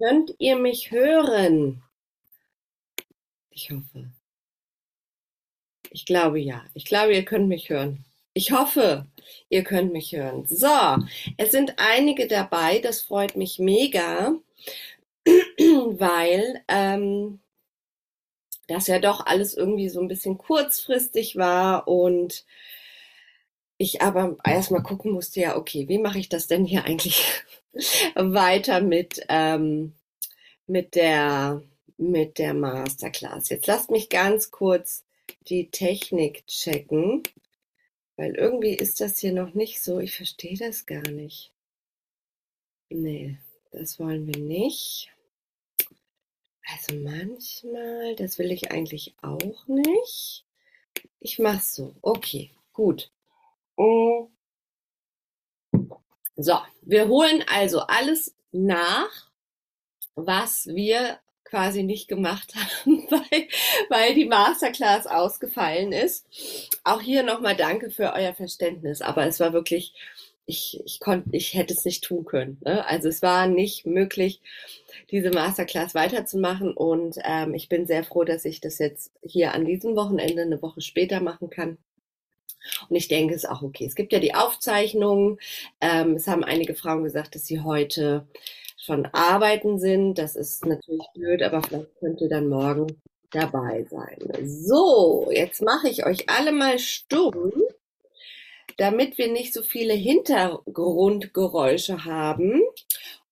Könnt ihr mich hören? Ich hoffe. Ich glaube ja. Ich glaube, ihr könnt mich hören. Ich hoffe, ihr könnt mich hören. So, es sind einige dabei. Das freut mich mega, weil ähm, das ja doch alles irgendwie so ein bisschen kurzfristig war und ich aber erstmal gucken musste, ja, okay, wie mache ich das denn hier eigentlich weiter mit, ähm, mit der, mit der Masterclass? Jetzt lasst mich ganz kurz die Technik checken, weil irgendwie ist das hier noch nicht so, ich verstehe das gar nicht. Nee, das wollen wir nicht. Also manchmal, das will ich eigentlich auch nicht. Ich mache so. Okay, gut. Mm. So, wir holen also alles nach, was wir quasi nicht gemacht haben, weil, weil die Masterclass ausgefallen ist. Auch hier nochmal danke für euer Verständnis, aber es war wirklich, ich, ich konnte, ich hätte es nicht tun können. Ne? Also es war nicht möglich, diese Masterclass weiterzumachen und ähm, ich bin sehr froh, dass ich das jetzt hier an diesem Wochenende eine Woche später machen kann. Und ich denke, es ist auch okay. Es gibt ja die Aufzeichnungen. Ähm, es haben einige Frauen gesagt, dass sie heute schon arbeiten sind. Das ist natürlich blöd, aber vielleicht könnt ihr dann morgen dabei sein. So, jetzt mache ich euch alle mal stumm, damit wir nicht so viele Hintergrundgeräusche haben.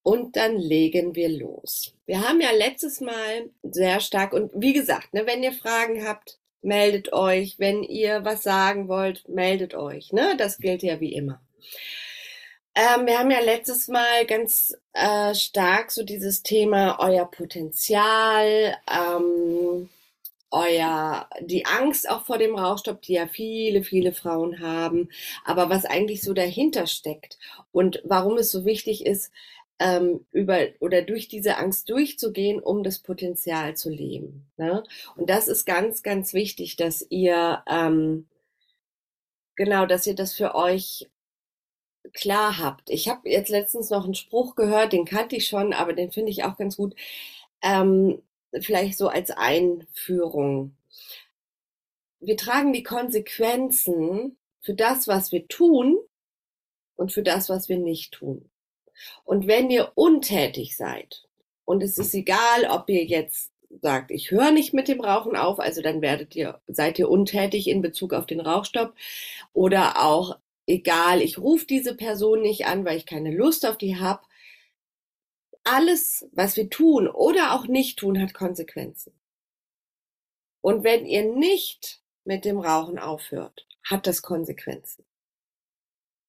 Und dann legen wir los. Wir haben ja letztes Mal sehr stark, und wie gesagt, ne, wenn ihr Fragen habt, meldet euch. Wenn ihr was sagen wollt, meldet euch. Ne? Das gilt ja wie immer. Ähm, wir haben ja letztes Mal ganz äh, stark so dieses Thema euer Potenzial, ähm, euer, die Angst auch vor dem Rauchstopp, die ja viele, viele Frauen haben, aber was eigentlich so dahinter steckt und warum es so wichtig ist, ähm, über oder durch diese Angst durchzugehen, um das Potenzial zu leben. Ne? Und das ist ganz, ganz wichtig, dass ihr ähm, genau, dass ihr das für euch klar habt. Ich habe jetzt letztens noch einen Spruch gehört, den kannte ich schon, aber den finde ich auch ganz gut. Ähm, vielleicht so als Einführung. Wir tragen die Konsequenzen für das, was wir tun und für das, was wir nicht tun. Und wenn ihr untätig seid, und es ist egal, ob ihr jetzt sagt, ich höre nicht mit dem Rauchen auf, also dann werdet ihr, seid ihr untätig in Bezug auf den Rauchstopp, oder auch egal, ich rufe diese Person nicht an, weil ich keine Lust auf die habe. Alles, was wir tun oder auch nicht tun, hat Konsequenzen. Und wenn ihr nicht mit dem Rauchen aufhört, hat das Konsequenzen.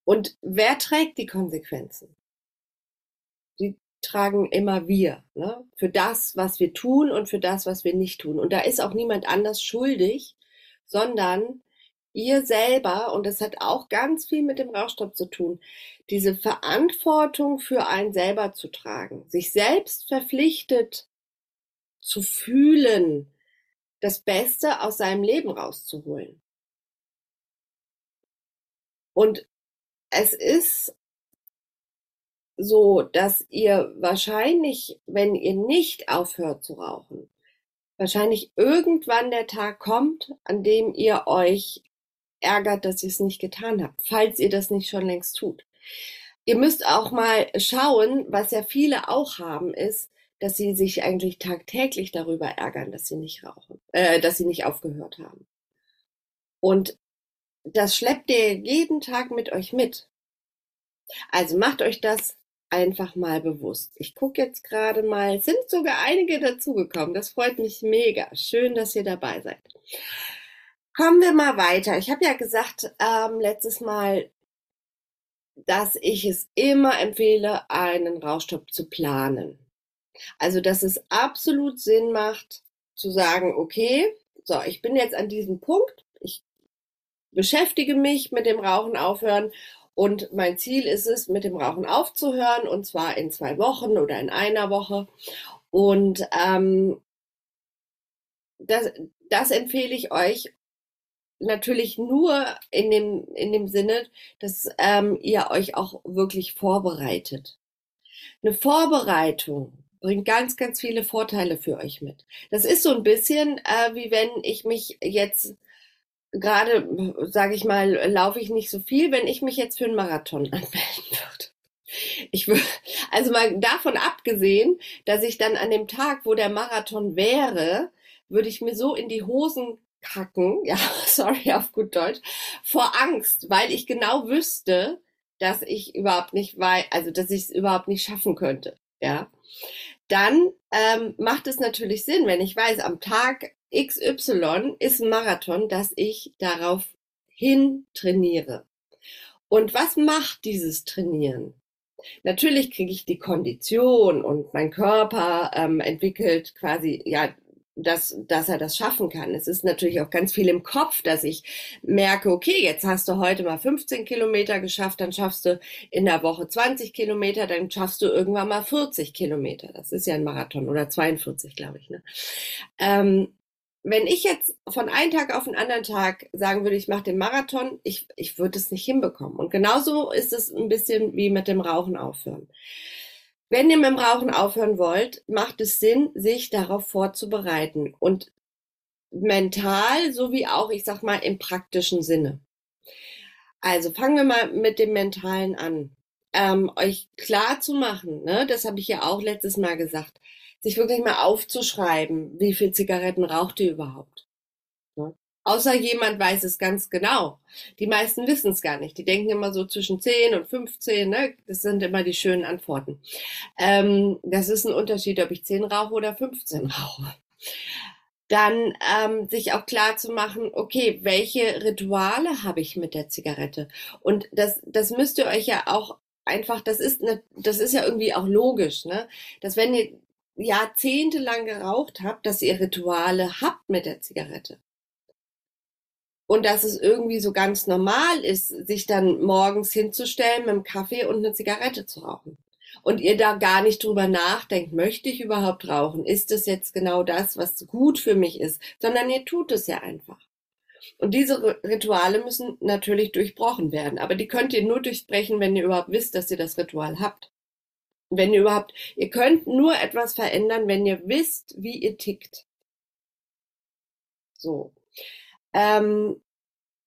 Und wer trägt die Konsequenzen? Die tragen immer wir, ne? Für das, was wir tun und für das, was wir nicht tun. Und da ist auch niemand anders schuldig, sondern ihr selber, und das hat auch ganz viel mit dem Rauchstopp zu tun, diese Verantwortung für einen selber zu tragen, sich selbst verpflichtet zu fühlen, das Beste aus seinem Leben rauszuholen. Und es ist so, dass ihr wahrscheinlich, wenn ihr nicht aufhört zu rauchen, wahrscheinlich irgendwann der Tag kommt, an dem ihr euch ärgert, dass ihr es nicht getan habt, falls ihr das nicht schon längst tut. Ihr müsst auch mal schauen, was ja viele auch haben, ist, dass sie sich eigentlich tagtäglich darüber ärgern, dass sie nicht rauchen, äh, dass sie nicht aufgehört haben. Und das schleppt ihr jeden Tag mit euch mit. Also macht euch das einfach mal bewusst. Ich gucke jetzt gerade mal, sind sogar einige dazugekommen. Das freut mich mega. Schön, dass ihr dabei seid. Kommen wir mal weiter. Ich habe ja gesagt ähm, letztes Mal, dass ich es immer empfehle, einen Rauschstopp zu planen. Also, dass es absolut Sinn macht, zu sagen, okay, so, ich bin jetzt an diesem Punkt, ich beschäftige mich mit dem Rauchen aufhören und mein Ziel ist es, mit dem Rauchen aufzuhören, und zwar in zwei Wochen oder in einer Woche. Und ähm, das, das empfehle ich euch natürlich nur in dem, in dem Sinne, dass ähm, ihr euch auch wirklich vorbereitet. Eine Vorbereitung bringt ganz, ganz viele Vorteile für euch mit. Das ist so ein bisschen äh, wie wenn ich mich jetzt gerade, sage ich mal, laufe ich nicht so viel, wenn ich mich jetzt für einen Marathon anmelden würde. Ich würde, also mal davon abgesehen, dass ich dann an dem Tag, wo der Marathon wäre, würde ich mir so in die Hosen kacken, ja, sorry auf gut Deutsch, vor Angst, weil ich genau wüsste, dass ich überhaupt nicht weiß, also dass ich es überhaupt nicht schaffen könnte, ja. Dann ähm, macht es natürlich Sinn, wenn ich weiß, am Tag XY ist ein Marathon, dass ich darauf hin trainiere. Und was macht dieses Trainieren? Natürlich kriege ich die Kondition und mein Körper ähm, entwickelt quasi ja dass, dass er das schaffen kann. Es ist natürlich auch ganz viel im Kopf, dass ich merke, okay, jetzt hast du heute mal 15 Kilometer geschafft, dann schaffst du in der Woche 20 Kilometer, dann schaffst du irgendwann mal 40 Kilometer. Das ist ja ein Marathon oder 42, glaube ich. Ne? Ähm, wenn ich jetzt von einem Tag auf den anderen Tag sagen würde, ich mache den Marathon, ich, ich würde es nicht hinbekommen. Und genauso ist es ein bisschen wie mit dem Rauchen aufhören. Wenn ihr mit dem Rauchen aufhören wollt, macht es Sinn, sich darauf vorzubereiten und mental sowie auch, ich sag mal, im praktischen Sinne. Also fangen wir mal mit dem Mentalen an. Ähm, euch klar zu machen, ne, das habe ich ja auch letztes Mal gesagt, sich wirklich mal aufzuschreiben, wie viel Zigaretten raucht ihr überhaupt. Außer jemand weiß es ganz genau. Die meisten wissen es gar nicht. Die denken immer so zwischen 10 und 15. Ne? Das sind immer die schönen Antworten. Ähm, das ist ein Unterschied, ob ich 10 rauche oder 15 rauche. Dann ähm, sich auch klar zu machen, okay, welche Rituale habe ich mit der Zigarette? Und das, das müsst ihr euch ja auch einfach, das ist, ne, das ist ja irgendwie auch logisch, ne? dass wenn ihr jahrzehntelang geraucht habt, dass ihr Rituale habt mit der Zigarette und dass es irgendwie so ganz normal ist, sich dann morgens hinzustellen mit einem Kaffee und eine Zigarette zu rauchen. Und ihr da gar nicht drüber nachdenkt, möchte ich überhaupt rauchen? Ist es jetzt genau das, was gut für mich ist? Sondern ihr tut es ja einfach. Und diese Rituale müssen natürlich durchbrochen werden. Aber die könnt ihr nur durchbrechen, wenn ihr überhaupt wisst, dass ihr das Ritual habt. Wenn ihr überhaupt, ihr könnt nur etwas verändern, wenn ihr wisst, wie ihr tickt. So ähm,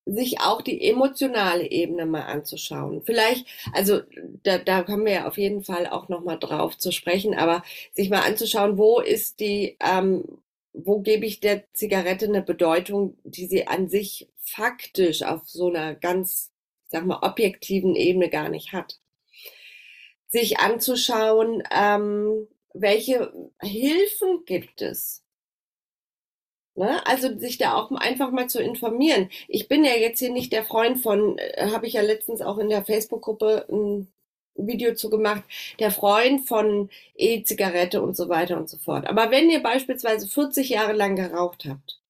sich auch die emotionale Ebene mal anzuschauen. Vielleicht, also da, da kommen wir ja auf jeden Fall auch noch mal drauf zu sprechen, aber sich mal anzuschauen, wo ist die, ähm, wo gebe ich der Zigarette eine Bedeutung, die sie an sich faktisch auf so einer ganz, sag mal, objektiven Ebene gar nicht hat. Sich anzuschauen, ähm, welche Hilfen gibt es? Ne? Also sich da auch einfach mal zu informieren. Ich bin ja jetzt hier nicht der Freund von, äh, habe ich ja letztens auch in der Facebook-Gruppe ein Video zu gemacht, der Freund von E-Zigarette und so weiter und so fort. Aber wenn ihr beispielsweise 40 Jahre lang geraucht habt,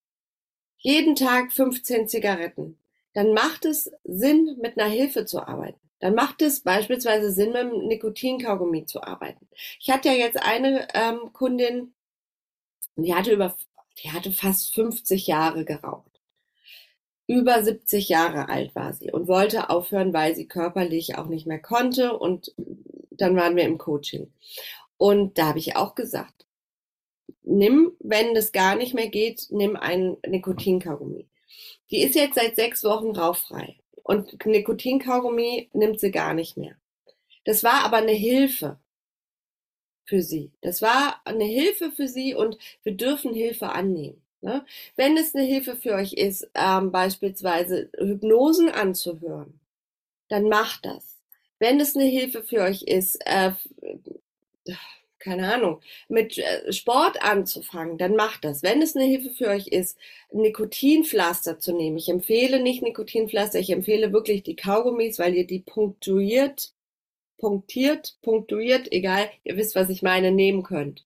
jeden Tag 15 Zigaretten, dann macht es Sinn, mit einer Hilfe zu arbeiten. Dann macht es beispielsweise Sinn, mit einem Nikotinkaugummi zu arbeiten. Ich hatte ja jetzt eine ähm, Kundin, die hatte über die hatte fast 50 Jahre geraucht. Über 70 Jahre alt war sie und wollte aufhören, weil sie körperlich auch nicht mehr konnte. Und dann waren wir im Coaching. Und da habe ich auch gesagt, nimm, wenn das gar nicht mehr geht, nimm ein Nikotinkaugummi. Die ist jetzt seit sechs Wochen rauchfrei. Und Nikotinkaugummi nimmt sie gar nicht mehr. Das war aber eine Hilfe für sie. Das war eine Hilfe für sie und wir dürfen Hilfe annehmen. Ne? Wenn es eine Hilfe für euch ist, ähm, beispielsweise Hypnosen anzuhören, dann macht das. Wenn es eine Hilfe für euch ist, äh, keine Ahnung, mit äh, Sport anzufangen, dann macht das. Wenn es eine Hilfe für euch ist, Nikotinpflaster zu nehmen, ich empfehle nicht Nikotinpflaster, ich empfehle wirklich die Kaugummis, weil ihr die punktuiert punktiert, punktuiert, egal, ihr wisst, was ich meine, nehmen könnt.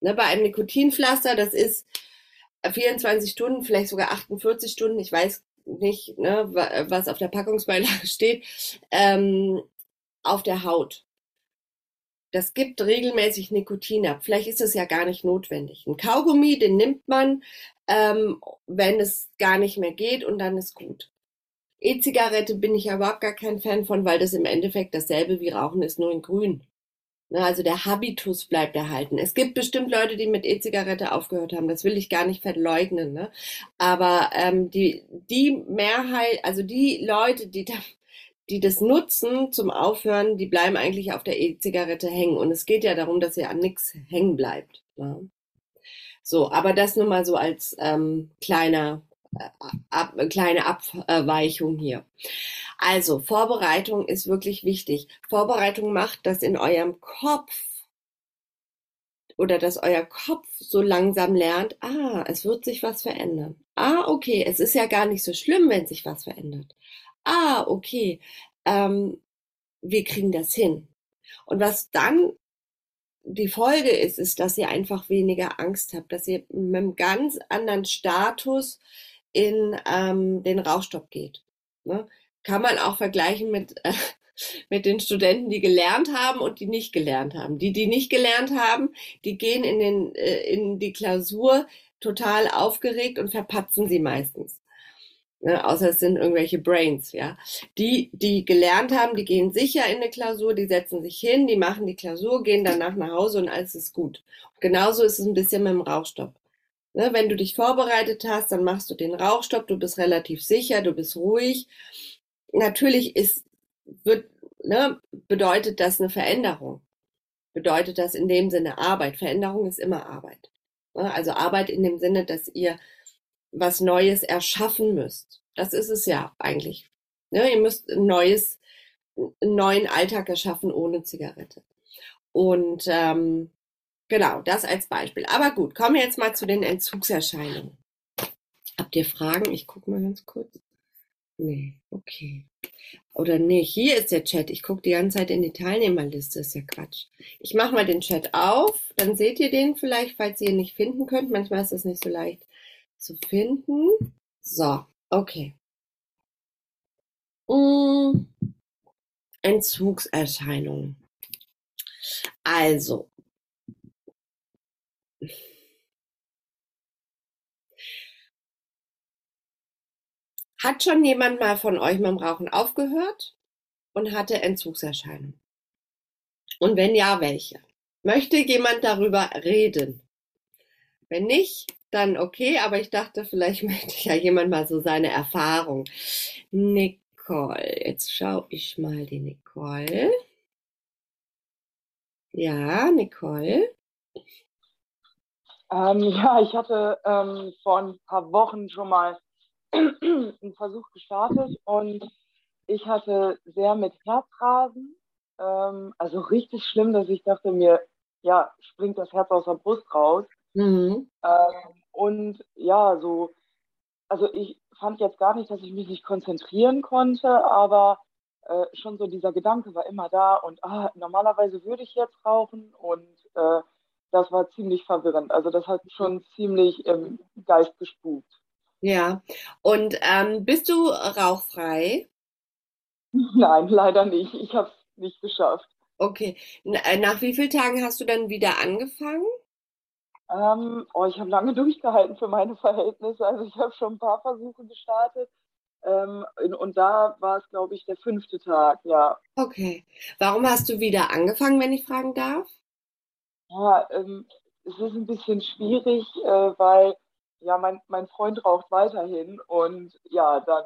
Ne, bei einem Nikotinpflaster, das ist 24 Stunden, vielleicht sogar 48 Stunden, ich weiß nicht, ne, was auf der Packungsbeilage steht, ähm, auf der Haut. Das gibt regelmäßig Nikotin ab. Vielleicht ist es ja gar nicht notwendig. Ein Kaugummi, den nimmt man, ähm, wenn es gar nicht mehr geht und dann ist gut. E-Zigarette bin ich ja überhaupt gar kein Fan von, weil das im Endeffekt dasselbe wie Rauchen ist, nur in grün. Ne, also der Habitus bleibt erhalten. Es gibt bestimmt Leute, die mit E-Zigarette aufgehört haben. Das will ich gar nicht verleugnen. Ne? Aber ähm, die, die Mehrheit, also die Leute, die, da, die das nutzen zum Aufhören, die bleiben eigentlich auf der E-Zigarette hängen. Und es geht ja darum, dass ihr an nichts hängen bleibt. Ne? So, aber das nur mal so als ähm, kleiner ab, kleine Abweichung hier. Also, Vorbereitung ist wirklich wichtig. Vorbereitung macht, dass in eurem Kopf oder dass euer Kopf so langsam lernt, ah, es wird sich was verändern. Ah, okay, es ist ja gar nicht so schlimm, wenn sich was verändert. Ah, okay, ähm, wir kriegen das hin. Und was dann die Folge ist, ist, dass ihr einfach weniger Angst habt, dass ihr mit einem ganz anderen Status in ähm, den Rauchstopp geht. Ne? Kann man auch vergleichen mit, äh, mit den Studenten, die gelernt haben und die nicht gelernt haben. Die, die nicht gelernt haben, die gehen in, den, äh, in die Klausur total aufgeregt und verpatzen sie meistens. Ne, außer es sind irgendwelche Brains, ja. Die, die gelernt haben, die gehen sicher in eine Klausur, die setzen sich hin, die machen die Klausur, gehen danach nach Hause und alles ist gut. Und genauso ist es ein bisschen mit dem Rauchstopp. Ne, wenn du dich vorbereitet hast, dann machst du den Rauchstopp, du bist relativ sicher, du bist ruhig. Natürlich ist, wird, ne, bedeutet das eine Veränderung. Bedeutet das in dem Sinne Arbeit. Veränderung ist immer Arbeit. Ne? Also Arbeit in dem Sinne, dass ihr was Neues erschaffen müsst. Das ist es ja eigentlich. Ne? Ihr müsst ein neues, einen neuen Alltag erschaffen ohne Zigarette. Und ähm, Genau, das als Beispiel. Aber gut, kommen wir jetzt mal zu den Entzugserscheinungen. Habt ihr Fragen? Ich gucke mal ganz kurz. Nee, okay. Oder nee, hier ist der Chat. Ich gucke die ganze Zeit in die Teilnehmerliste. Ist ja Quatsch. Ich mache mal den Chat auf. Dann seht ihr den vielleicht, falls ihr ihn nicht finden könnt. Manchmal ist es nicht so leicht zu finden. So, okay. Mmh. Entzugserscheinungen. Also, Hat schon jemand mal von euch mit dem Rauchen aufgehört und hatte Entzugserscheinungen? Und wenn ja, welche? Möchte jemand darüber reden? Wenn nicht, dann okay, aber ich dachte, vielleicht möchte ja jemand mal so seine Erfahrung. Nicole, jetzt schaue ich mal die Nicole. Ja, Nicole. Ähm, ja, ich hatte ähm, vor ein paar Wochen schon mal einen Versuch gestartet und ich hatte sehr mit Herzrasen, ähm, also richtig schlimm, dass ich dachte mir, ja, springt das Herz aus der Brust raus. Mhm. Ähm, und ja, so, also ich fand jetzt gar nicht, dass ich mich nicht konzentrieren konnte, aber äh, schon so dieser Gedanke war immer da und ah, normalerweise würde ich jetzt rauchen und äh, das war ziemlich verwirrend. Also das hat schon ziemlich im Geist gespukt. Ja, und ähm, bist du rauchfrei? Nein, leider nicht. Ich habe es nicht geschafft. Okay. Äh, nach wie vielen Tagen hast du dann wieder angefangen? Ähm, oh, ich habe lange durchgehalten für meine Verhältnisse. Also ich habe schon ein paar Versuche gestartet. Ähm, und da war es, glaube ich, der fünfte Tag, ja. Okay. Warum hast du wieder angefangen, wenn ich fragen darf? Ja, ähm, es ist ein bisschen schwierig, äh, weil ja, mein, mein Freund raucht weiterhin und ja, dann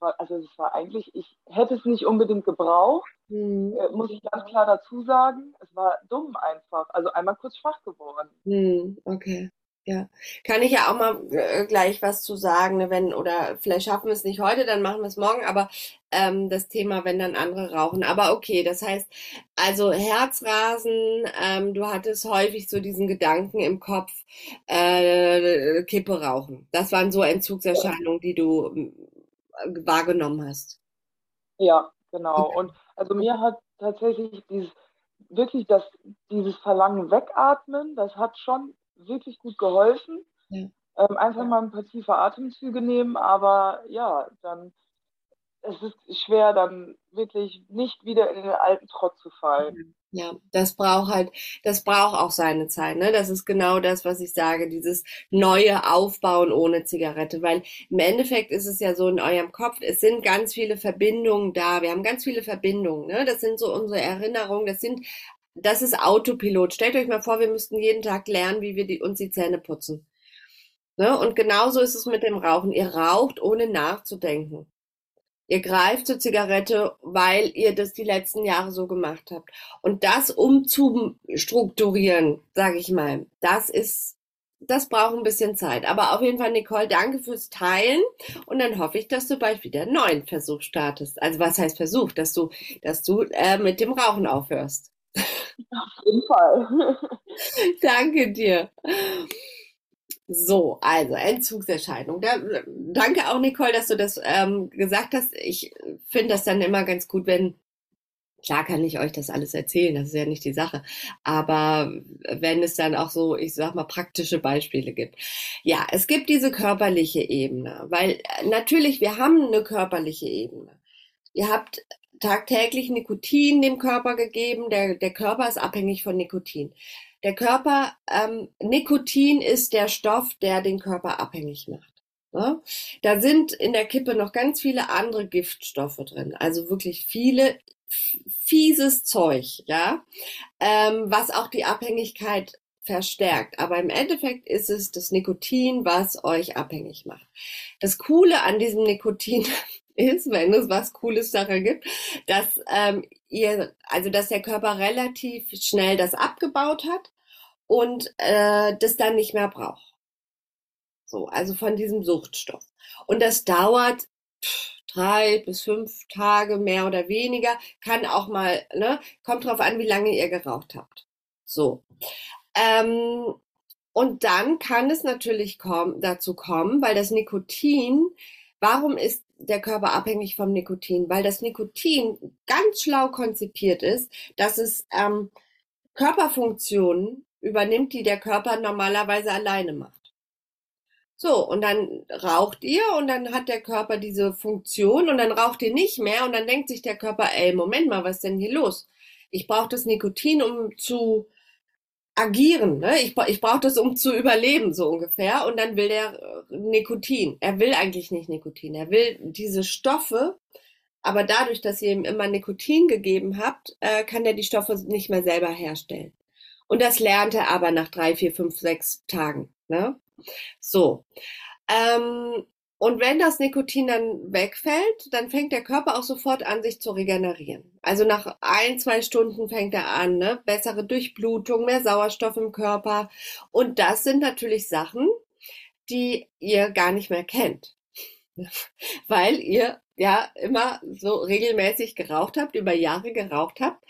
war, also es war eigentlich, ich hätte es nicht unbedingt gebraucht, mhm. äh, muss ich ganz klar dazu sagen. War dumm einfach, also einmal kurz schwach geworden. Mhm. Okay. Ja, kann ich ja auch mal äh, gleich was zu sagen, ne, wenn, oder vielleicht schaffen wir es nicht heute, dann machen wir es morgen, aber ähm, das Thema, wenn dann andere rauchen. Aber okay, das heißt, also Herzrasen, ähm, du hattest häufig so diesen Gedanken im Kopf, äh, Kippe rauchen. Das waren so Entzugserscheinungen, die du äh, wahrgenommen hast. Ja, genau. Okay. Und also mir hat tatsächlich dieses wirklich das, dieses Verlangen wegatmen, das hat schon wirklich gut geholfen. Ja. Ähm, einfach mal ein paar tiefe Atemzüge nehmen, aber ja, dann es ist schwer, dann wirklich nicht wieder in den alten Trott zu fallen. Ja, das braucht halt, das braucht auch seine Zeit. Ne? Das ist genau das, was ich sage, dieses neue Aufbauen ohne Zigarette. Weil im Endeffekt ist es ja so in eurem Kopf, es sind ganz viele Verbindungen da. Wir haben ganz viele Verbindungen. Ne? Das sind so unsere Erinnerungen. Das sind das ist Autopilot. Stellt euch mal vor, wir müssten jeden Tag lernen, wie wir die, uns die Zähne putzen. Ne? Und genauso ist es mit dem Rauchen. Ihr raucht, ohne nachzudenken. Ihr greift zur Zigarette, weil ihr das die letzten Jahre so gemacht habt. Und das umzustrukturieren, sage ich mal, das ist, das braucht ein bisschen Zeit. Aber auf jeden Fall, Nicole, danke fürs Teilen. Und dann hoffe ich, dass du bald wieder einen neuen Versuch startest. Also was heißt Versuch? Dass du, dass du äh, mit dem Rauchen aufhörst. Auf jeden Fall. danke dir. So, also Entzugserscheinung. Da, danke auch, Nicole, dass du das ähm, gesagt hast. Ich finde das dann immer ganz gut, wenn, klar kann ich euch das alles erzählen, das ist ja nicht die Sache, aber wenn es dann auch so, ich sag mal, praktische Beispiele gibt. Ja, es gibt diese körperliche Ebene, weil äh, natürlich, wir haben eine körperliche Ebene. Ihr habt tagtäglich Nikotin dem Körper gegeben, der, der Körper ist abhängig von Nikotin. Der Körper, ähm, Nikotin ist der Stoff, der den Körper abhängig macht. Ne? Da sind in der Kippe noch ganz viele andere Giftstoffe drin, also wirklich viele fieses Zeug, ja, ähm, was auch die Abhängigkeit verstärkt. Aber im Endeffekt ist es das Nikotin, was euch abhängig macht. Das Coole an diesem Nikotin ist, wenn es was Cooles daran gibt, dass ähm, ihr, also dass der Körper relativ schnell das abgebaut hat und äh, das dann nicht mehr braucht. So, also von diesem Suchtstoff. Und das dauert pff, drei bis fünf Tage mehr oder weniger, kann auch mal, ne, kommt drauf an, wie lange ihr geraucht habt. So. Ähm, und dann kann es natürlich kommen, dazu kommen, weil das Nikotin, warum ist der Körper abhängig vom Nikotin, weil das Nikotin ganz schlau konzipiert ist, dass es ähm, Körperfunktionen übernimmt, die der Körper normalerweise alleine macht. So, und dann raucht ihr und dann hat der Körper diese Funktion und dann raucht ihr nicht mehr und dann denkt sich der Körper, ey, Moment mal, was ist denn hier los? Ich brauche das Nikotin, um zu agieren. Ne? Ich, ich brauche das, um zu überleben, so ungefähr. Und dann will der äh, Nikotin. Er will eigentlich nicht Nikotin. Er will diese Stoffe, aber dadurch, dass ihr ihm immer Nikotin gegeben habt, äh, kann er die Stoffe nicht mehr selber herstellen. Und das lernt er aber nach drei, vier, fünf, sechs Tagen. Ne? So. Ähm, und wenn das Nikotin dann wegfällt, dann fängt der Körper auch sofort an, sich zu regenerieren. Also nach ein, zwei Stunden fängt er an, ne? bessere Durchblutung, mehr Sauerstoff im Körper. Und das sind natürlich Sachen, die ihr gar nicht mehr kennt. Weil ihr ja immer so regelmäßig geraucht habt, über Jahre geraucht habt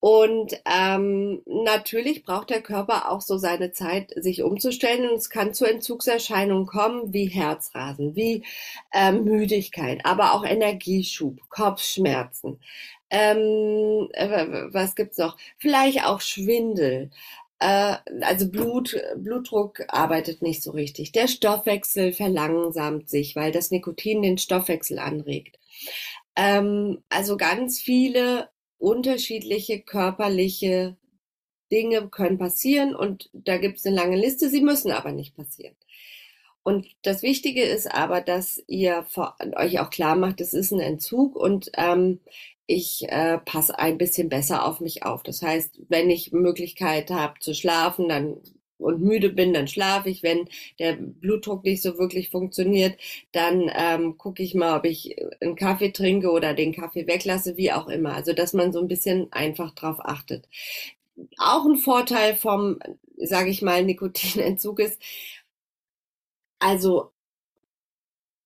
und ähm, natürlich braucht der Körper auch so seine Zeit, sich umzustellen. Und es kann zu Entzugserscheinungen kommen, wie Herzrasen, wie ähm, Müdigkeit, aber auch Energieschub, Kopfschmerzen. Ähm, äh, was gibt's noch? Vielleicht auch Schwindel. Äh, also Blut, Blutdruck arbeitet nicht so richtig. Der Stoffwechsel verlangsamt sich, weil das Nikotin den Stoffwechsel anregt. Ähm, also ganz viele unterschiedliche körperliche Dinge können passieren und da gibt es eine lange Liste, sie müssen aber nicht passieren. Und das Wichtige ist aber, dass ihr euch auch klar macht, es ist ein Entzug und ähm, ich äh, passe ein bisschen besser auf mich auf. Das heißt, wenn ich Möglichkeit habe zu schlafen, dann und müde bin, dann schlafe ich. Wenn der Blutdruck nicht so wirklich funktioniert, dann ähm, gucke ich mal, ob ich einen Kaffee trinke oder den Kaffee weglasse, wie auch immer. Also dass man so ein bisschen einfach drauf achtet. Auch ein Vorteil vom, sage ich mal, Nikotinentzug ist, also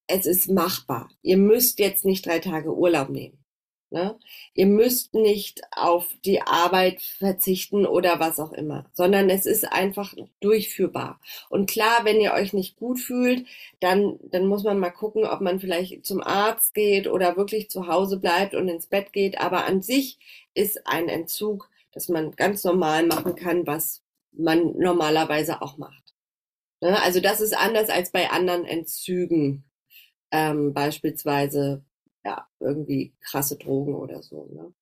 es ist machbar. Ihr müsst jetzt nicht drei Tage Urlaub nehmen. Ne? Ihr müsst nicht auf die Arbeit verzichten oder was auch immer, sondern es ist einfach durchführbar. Und klar, wenn ihr euch nicht gut fühlt, dann, dann muss man mal gucken, ob man vielleicht zum Arzt geht oder wirklich zu Hause bleibt und ins Bett geht. Aber an sich ist ein Entzug, dass man ganz normal machen kann, was man normalerweise auch macht. Ne? Also das ist anders als bei anderen Entzügen. Ähm, beispielsweise ja, irgendwie krasse Drogen oder so. Ne?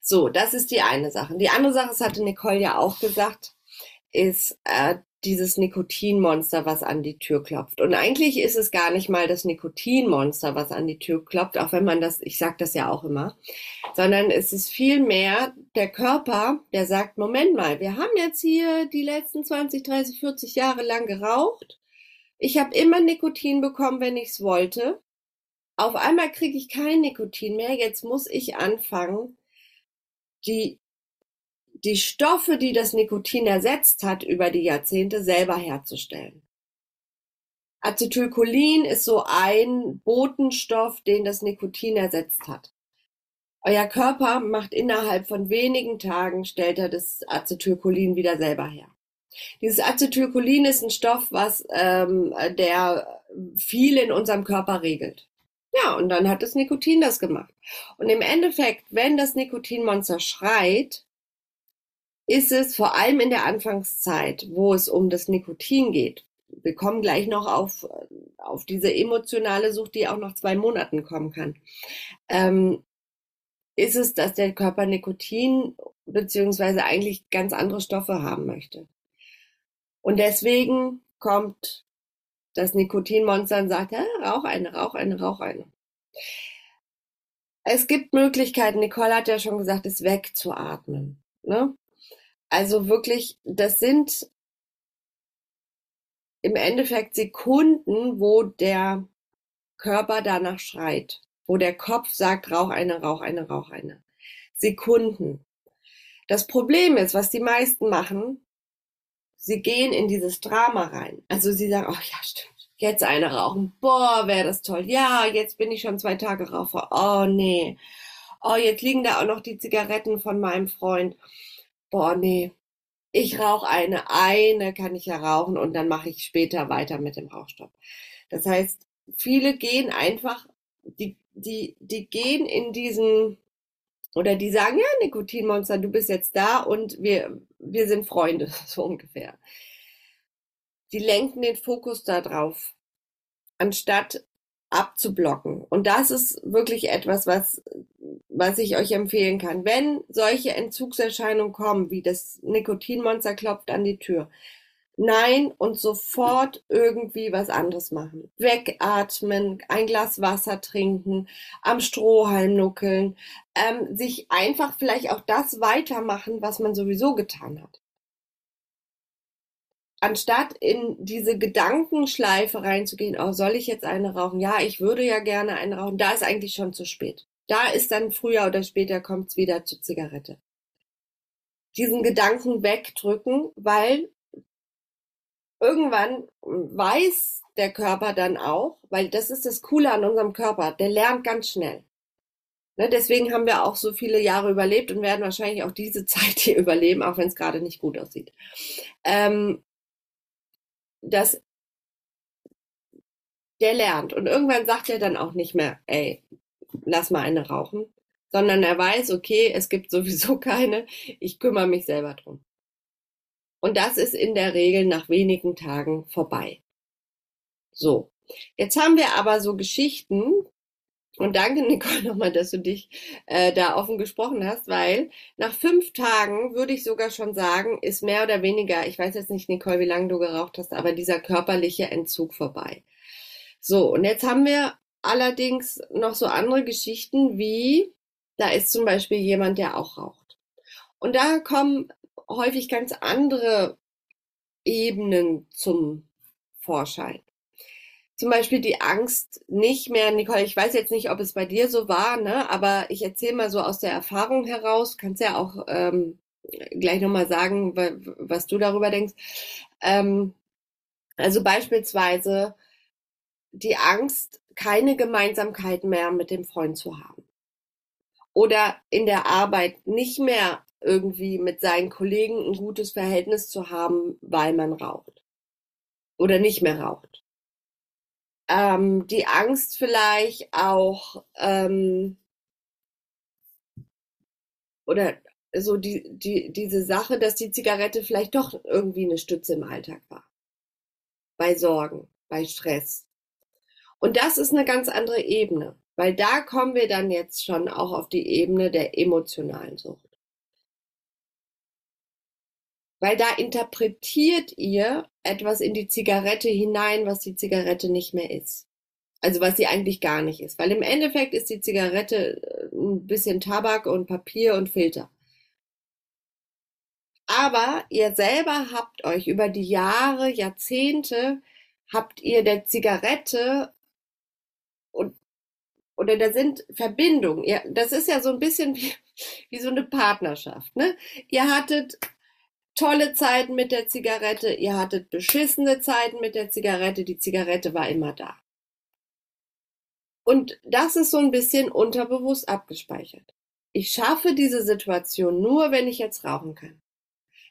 So, das ist die eine Sache. Die andere Sache, das hatte Nicole ja auch gesagt, ist, äh, dieses Nikotinmonster, was an die Tür klopft. Und eigentlich ist es gar nicht mal das Nikotinmonster, was an die Tür klopft, auch wenn man das, ich sage das ja auch immer, sondern es ist vielmehr der Körper, der sagt, Moment mal, wir haben jetzt hier die letzten 20, 30, 40 Jahre lang geraucht. Ich habe immer Nikotin bekommen, wenn ich es wollte. Auf einmal kriege ich kein Nikotin mehr. Jetzt muss ich anfangen, die die Stoffe, die das Nikotin ersetzt hat über die Jahrzehnte, selber herzustellen. Acetylcholin ist so ein Botenstoff, den das Nikotin ersetzt hat. Euer Körper macht innerhalb von wenigen Tagen, stellt er das Acetylcholin wieder selber her. Dieses Acetylcholin ist ein Stoff, was ähm, der viel in unserem Körper regelt. Ja, und dann hat das Nikotin das gemacht. Und im Endeffekt, wenn das Nikotinmonster schreit, ist es vor allem in der Anfangszeit, wo es um das Nikotin geht. Wir kommen gleich noch auf, auf diese emotionale Sucht, die auch nach zwei Monaten kommen kann. Ähm, ist es, dass der Körper Nikotin beziehungsweise eigentlich ganz andere Stoffe haben möchte. Und deswegen kommt das Nikotinmonster und sagt, ja, rauch eine, rauch eine, rauch eine. Es gibt Möglichkeiten, Nicole hat ja schon gesagt, es wegzuatmen. Ne? Also wirklich, das sind im Endeffekt Sekunden, wo der Körper danach schreit, wo der Kopf sagt, rauch eine, rauch eine, rauch eine. Sekunden. Das Problem ist, was die meisten machen, sie gehen in dieses Drama rein. Also sie sagen, oh ja, stimmt, jetzt eine rauchen, boah, wäre das toll. Ja, jetzt bin ich schon zwei Tage Raucher. Oh nee. Oh, jetzt liegen da auch noch die Zigaretten von meinem Freund boah, nee, ich rauche eine, eine kann ich ja rauchen und dann mache ich später weiter mit dem Rauchstopp. Das heißt, viele gehen einfach, die, die, die gehen in diesen, oder die sagen, ja, Nikotinmonster, du bist jetzt da und wir, wir sind Freunde, so ungefähr. Die lenken den Fokus darauf, anstatt abzublocken. Und das ist wirklich etwas, was, was ich euch empfehlen kann. Wenn solche Entzugserscheinungen kommen, wie das Nikotinmonster klopft an die Tür, nein und sofort irgendwie was anderes machen. Wegatmen, ein Glas Wasser trinken, am Strohhalm nuckeln, ähm, sich einfach vielleicht auch das weitermachen, was man sowieso getan hat anstatt in diese Gedankenschleife reinzugehen, oh, soll ich jetzt eine rauchen? Ja, ich würde ja gerne eine rauchen. Da ist eigentlich schon zu spät. Da ist dann früher oder später kommt's wieder zur Zigarette. Diesen Gedanken wegdrücken, weil irgendwann weiß der Körper dann auch, weil das ist das Coole an unserem Körper, der lernt ganz schnell. Ne, deswegen haben wir auch so viele Jahre überlebt und werden wahrscheinlich auch diese Zeit hier überleben, auch wenn es gerade nicht gut aussieht. Ähm, dass der lernt. Und irgendwann sagt er dann auch nicht mehr, ey, lass mal eine rauchen, sondern er weiß, okay, es gibt sowieso keine, ich kümmere mich selber drum. Und das ist in der Regel nach wenigen Tagen vorbei. So, jetzt haben wir aber so Geschichten, und danke, Nicole, nochmal, dass du dich äh, da offen gesprochen hast, weil nach fünf Tagen würde ich sogar schon sagen, ist mehr oder weniger, ich weiß jetzt nicht, Nicole, wie lange du geraucht hast, aber dieser körperliche Entzug vorbei. So, und jetzt haben wir allerdings noch so andere Geschichten wie, da ist zum Beispiel jemand, der auch raucht. Und da kommen häufig ganz andere Ebenen zum Vorschein zum Beispiel die Angst nicht mehr, Nicole, ich weiß jetzt nicht, ob es bei dir so war, ne, aber ich erzähle mal so aus der Erfahrung heraus, kannst ja auch ähm, gleich nochmal sagen, was du darüber denkst. Ähm, also beispielsweise die Angst, keine Gemeinsamkeit mehr mit dem Freund zu haben. Oder in der Arbeit nicht mehr irgendwie mit seinen Kollegen ein gutes Verhältnis zu haben, weil man raucht. Oder nicht mehr raucht ähm, die Angst vielleicht auch ähm, oder so die, die, diese Sache, dass die Zigarette vielleicht doch irgendwie eine Stütze im Alltag war. Bei Sorgen, bei Stress. Und das ist eine ganz andere Ebene, weil da kommen wir dann jetzt schon auch auf die Ebene der emotionalen Sucht. Weil da interpretiert ihr etwas in die Zigarette hinein, was die Zigarette nicht mehr ist. Also was sie eigentlich gar nicht ist. Weil im Endeffekt ist die Zigarette äh, ein bisschen Tabak und Papier und Filter. Aber ihr selber habt euch über die Jahre, Jahrzehnte, habt ihr der Zigarette und oder da sind Verbindungen. Ja, das ist ja so ein bisschen wie, wie so eine Partnerschaft. Ne? Ihr hattet tolle Zeiten mit der Zigarette, ihr hattet beschissene Zeiten mit der Zigarette, die Zigarette war immer da. Und das ist so ein bisschen unterbewusst abgespeichert. Ich schaffe diese Situation nur, wenn ich jetzt rauchen kann.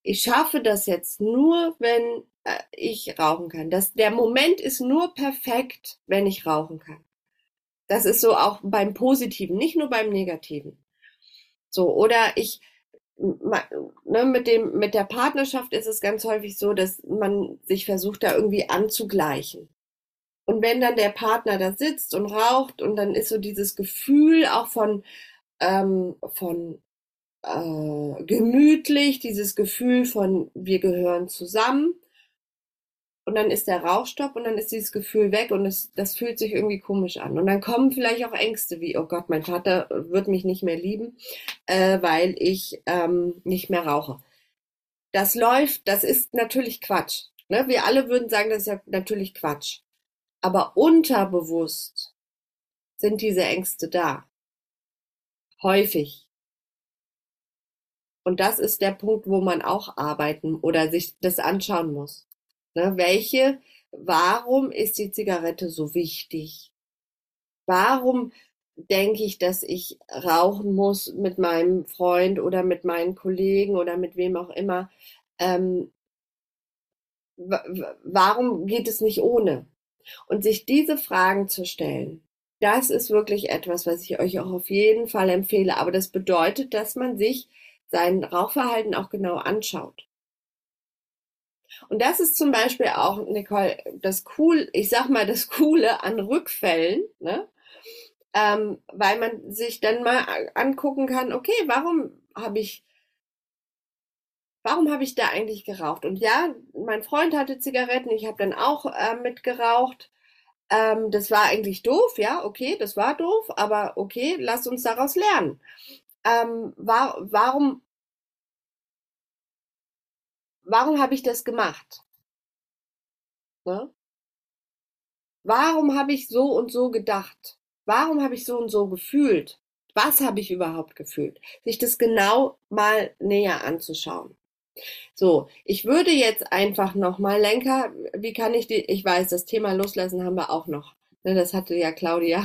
Ich schaffe das jetzt nur, wenn äh, ich rauchen kann. Das, der Moment ist nur perfekt, wenn ich rauchen kann. Das ist so auch beim Positiven, nicht nur beim Negativen. So, oder ich, ne, mit dem, mit der Partnerschaft ist es ganz häufig so, dass man sich versucht, da irgendwie anzugleichen. Und wenn dann der Partner da sitzt und raucht und dann ist so dieses Gefühl auch von, ähm, von äh, gemütlich, dieses Gefühl von wir gehören zusammen. Und dann ist der Rauchstopp und dann ist dieses Gefühl weg und es, das fühlt sich irgendwie komisch an. Und dann kommen vielleicht auch Ängste wie, oh Gott, mein Vater wird mich nicht mehr lieben, äh, weil ich ähm, nicht mehr rauche. Das läuft, das ist natürlich Quatsch. Ne? Wir alle würden sagen, das ist ja natürlich Quatsch. Aber unterbewusst sind diese Ängste da. Häufig. Und das ist der Punkt, wo man auch arbeiten oder sich das anschauen muss. Ne? Welche, warum ist die Zigarette so wichtig? Warum denke ich, dass ich rauchen muss mit meinem Freund oder mit meinen Kollegen oder mit wem auch immer? Ähm, warum geht es nicht ohne? Und sich diese Fragen zu stellen, das ist wirklich etwas, was ich euch auch auf jeden Fall empfehle. Aber das bedeutet, dass man sich sein Rauchverhalten auch genau anschaut. Und das ist zum Beispiel auch, Nicole, das cool, ich sag mal, das Coole an Rückfällen, ne? Ähm, weil man sich dann mal angucken kann, okay, warum habe ich, warum habe ich da eigentlich geraucht? Und ja, mein Freund hatte Zigaretten, ich habe dann auch äh, mitgeraucht. Ähm, das war eigentlich doof, ja, okay, das war doof, aber okay, lass uns daraus lernen. Ähm, war, warum warum habe ich das gemacht? Ne? Warum habe ich so und so gedacht? Warum habe ich so und so gefühlt? Was habe ich überhaupt gefühlt? Sich das genau mal näher anzuschauen. So, ich würde jetzt einfach nochmal, Lenker, wie kann ich die, ich weiß, das Thema Loslassen haben wir auch noch. Ne, das hatte ja Claudia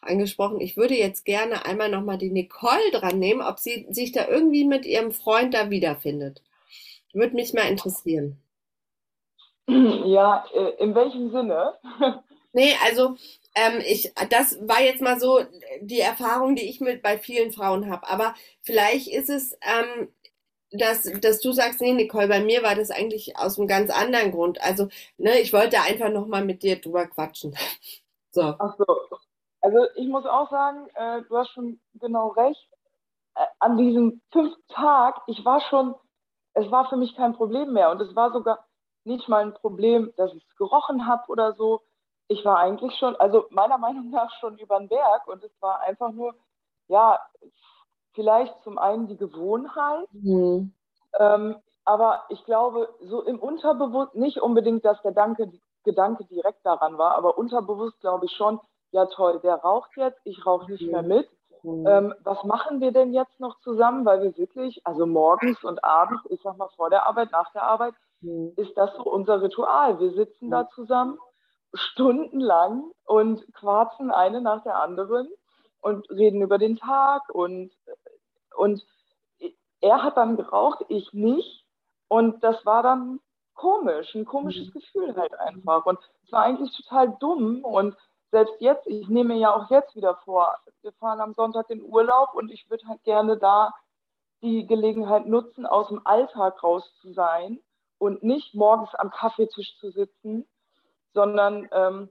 angesprochen. Ich würde jetzt gerne einmal nochmal die Nicole dran nehmen, ob sie sich da irgendwie mit ihrem Freund da wiederfindet. Würde mich mal interessieren. Ja, äh, in welchem Sinne? Nee, also ähm, ich, das war jetzt mal so die Erfahrung, die ich mit bei vielen Frauen habe. Aber vielleicht ist es, ähm, dass, dass du sagst, nee, Nicole, bei mir war das eigentlich aus einem ganz anderen Grund. Also, ne, ich wollte einfach nochmal mit dir drüber quatschen. So. Ach so. Also ich muss auch sagen, äh, du hast schon genau recht. Äh, an diesem fünften Tag, ich war schon es war für mich kein Problem mehr. Und es war sogar nicht mal ein Problem, dass ich es gerochen habe oder so. Ich war eigentlich schon, also meiner Meinung nach schon über den Berg und es war einfach nur, ja, vielleicht zum einen die Gewohnheit, mhm. ähm, aber ich glaube, so im Unterbewusst, nicht unbedingt, dass der Danke, Gedanke direkt daran war, aber unterbewusst glaube ich schon, ja toll, der raucht jetzt, ich rauche nicht mhm. mehr mit. Mhm. Ähm, was machen wir denn jetzt noch zusammen? Weil wir wirklich, also morgens und abends, ich sag mal vor der Arbeit, nach der Arbeit, mhm. ist das so unser Ritual. Wir sitzen da zusammen stundenlang und quarzen eine nach der anderen und reden über den Tag und, und er hat dann geraucht, ich nicht. Und das war dann komisch, ein komisches mhm. Gefühl halt einfach. Und es war eigentlich total dumm und selbst jetzt, ich nehme ja auch jetzt wieder vor, wir fahren am Sonntag in Urlaub und ich würde halt gerne da die Gelegenheit nutzen, aus dem Alltag raus zu sein und nicht morgens am Kaffeetisch zu sitzen, sondern ähm,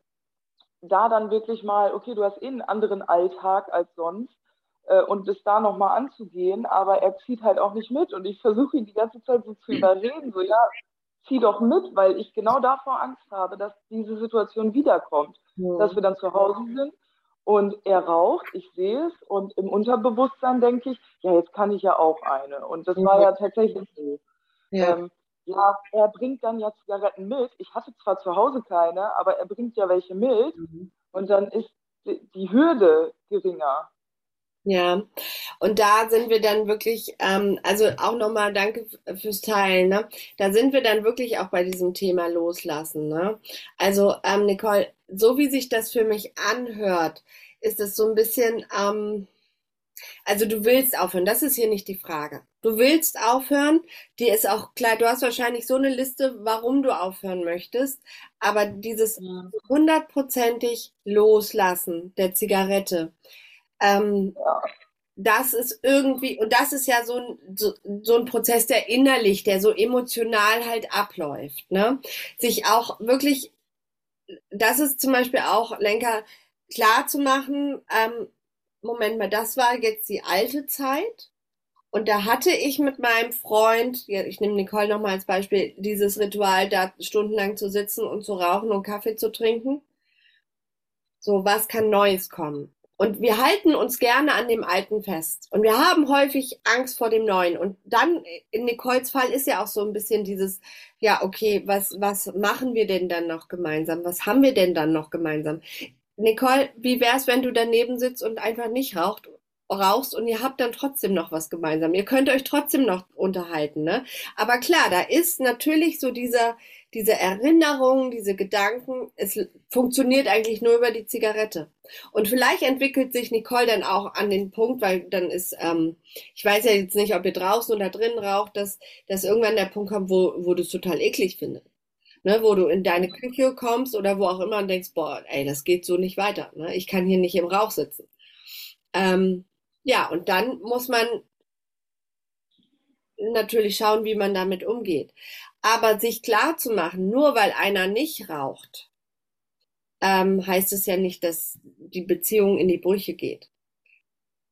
da dann wirklich mal, okay, du hast eh einen anderen Alltag als sonst äh, und es da nochmal anzugehen, aber er zieht halt auch nicht mit und ich versuche ihn die ganze Zeit so zu überreden, so ja, zieh doch mit, weil ich genau davor Angst habe, dass diese Situation wiederkommt. Ja. Dass wir dann zu Hause sind und er raucht, ich sehe es und im Unterbewusstsein denke ich, ja, jetzt kann ich ja auch eine. Und das war ja tatsächlich so. Ja. Ähm, ja, er bringt dann ja Zigaretten mit. Ich hatte zwar zu Hause keine, aber er bringt ja welche mit. Mhm. Und dann ist die Hürde geringer. Ja, und da sind wir dann wirklich, ähm, also auch nochmal danke fürs Teilen, ne? Da sind wir dann wirklich auch bei diesem Thema Loslassen, ne? Also, ähm, Nicole, so wie sich das für mich anhört, ist es so ein bisschen, ähm, also du willst aufhören, das ist hier nicht die Frage. Du willst aufhören, dir ist auch klar, du hast wahrscheinlich so eine Liste, warum du aufhören möchtest, aber dieses hundertprozentig Loslassen der Zigarette, ähm, ja. das ist irgendwie, und das ist ja so ein, so, so ein Prozess, der innerlich, der so emotional halt abläuft, ne? Sich auch wirklich, das ist zum Beispiel auch, Lenker, klar zu machen, ähm, Moment mal, das war jetzt die alte Zeit. Und da hatte ich mit meinem Freund, ich nehme Nicole nochmal als Beispiel, dieses Ritual, da stundenlang zu sitzen und zu rauchen und Kaffee zu trinken. So, was kann Neues kommen? Und wir halten uns gerne an dem Alten fest. Und wir haben häufig Angst vor dem Neuen. Und dann, in Nicoles Fall ist ja auch so ein bisschen dieses, ja, okay, was, was machen wir denn dann noch gemeinsam? Was haben wir denn dann noch gemeinsam? Nicole, wie wär's, wenn du daneben sitzt und einfach nicht raucht, rauchst und ihr habt dann trotzdem noch was gemeinsam? Ihr könnt euch trotzdem noch unterhalten, ne? Aber klar, da ist natürlich so dieser, diese Erinnerung, diese Gedanken, es funktioniert eigentlich nur über die Zigarette. Und vielleicht entwickelt sich Nicole dann auch an den Punkt, weil dann ist, ähm, ich weiß ja jetzt nicht, ob ihr draußen oder drinnen raucht, dass, dass irgendwann der Punkt kommt, wo, wo du es total eklig findest ne, wo du in deine Küche kommst oder wo auch immer und denkst, boah, ey, das geht so nicht weiter. Ne? Ich kann hier nicht im Rauch sitzen. Ähm, ja, und dann muss man natürlich schauen, wie man damit umgeht. Aber sich klar zu machen, nur weil einer nicht raucht, ähm, heißt es ja nicht, dass die Beziehung in die Brüche geht.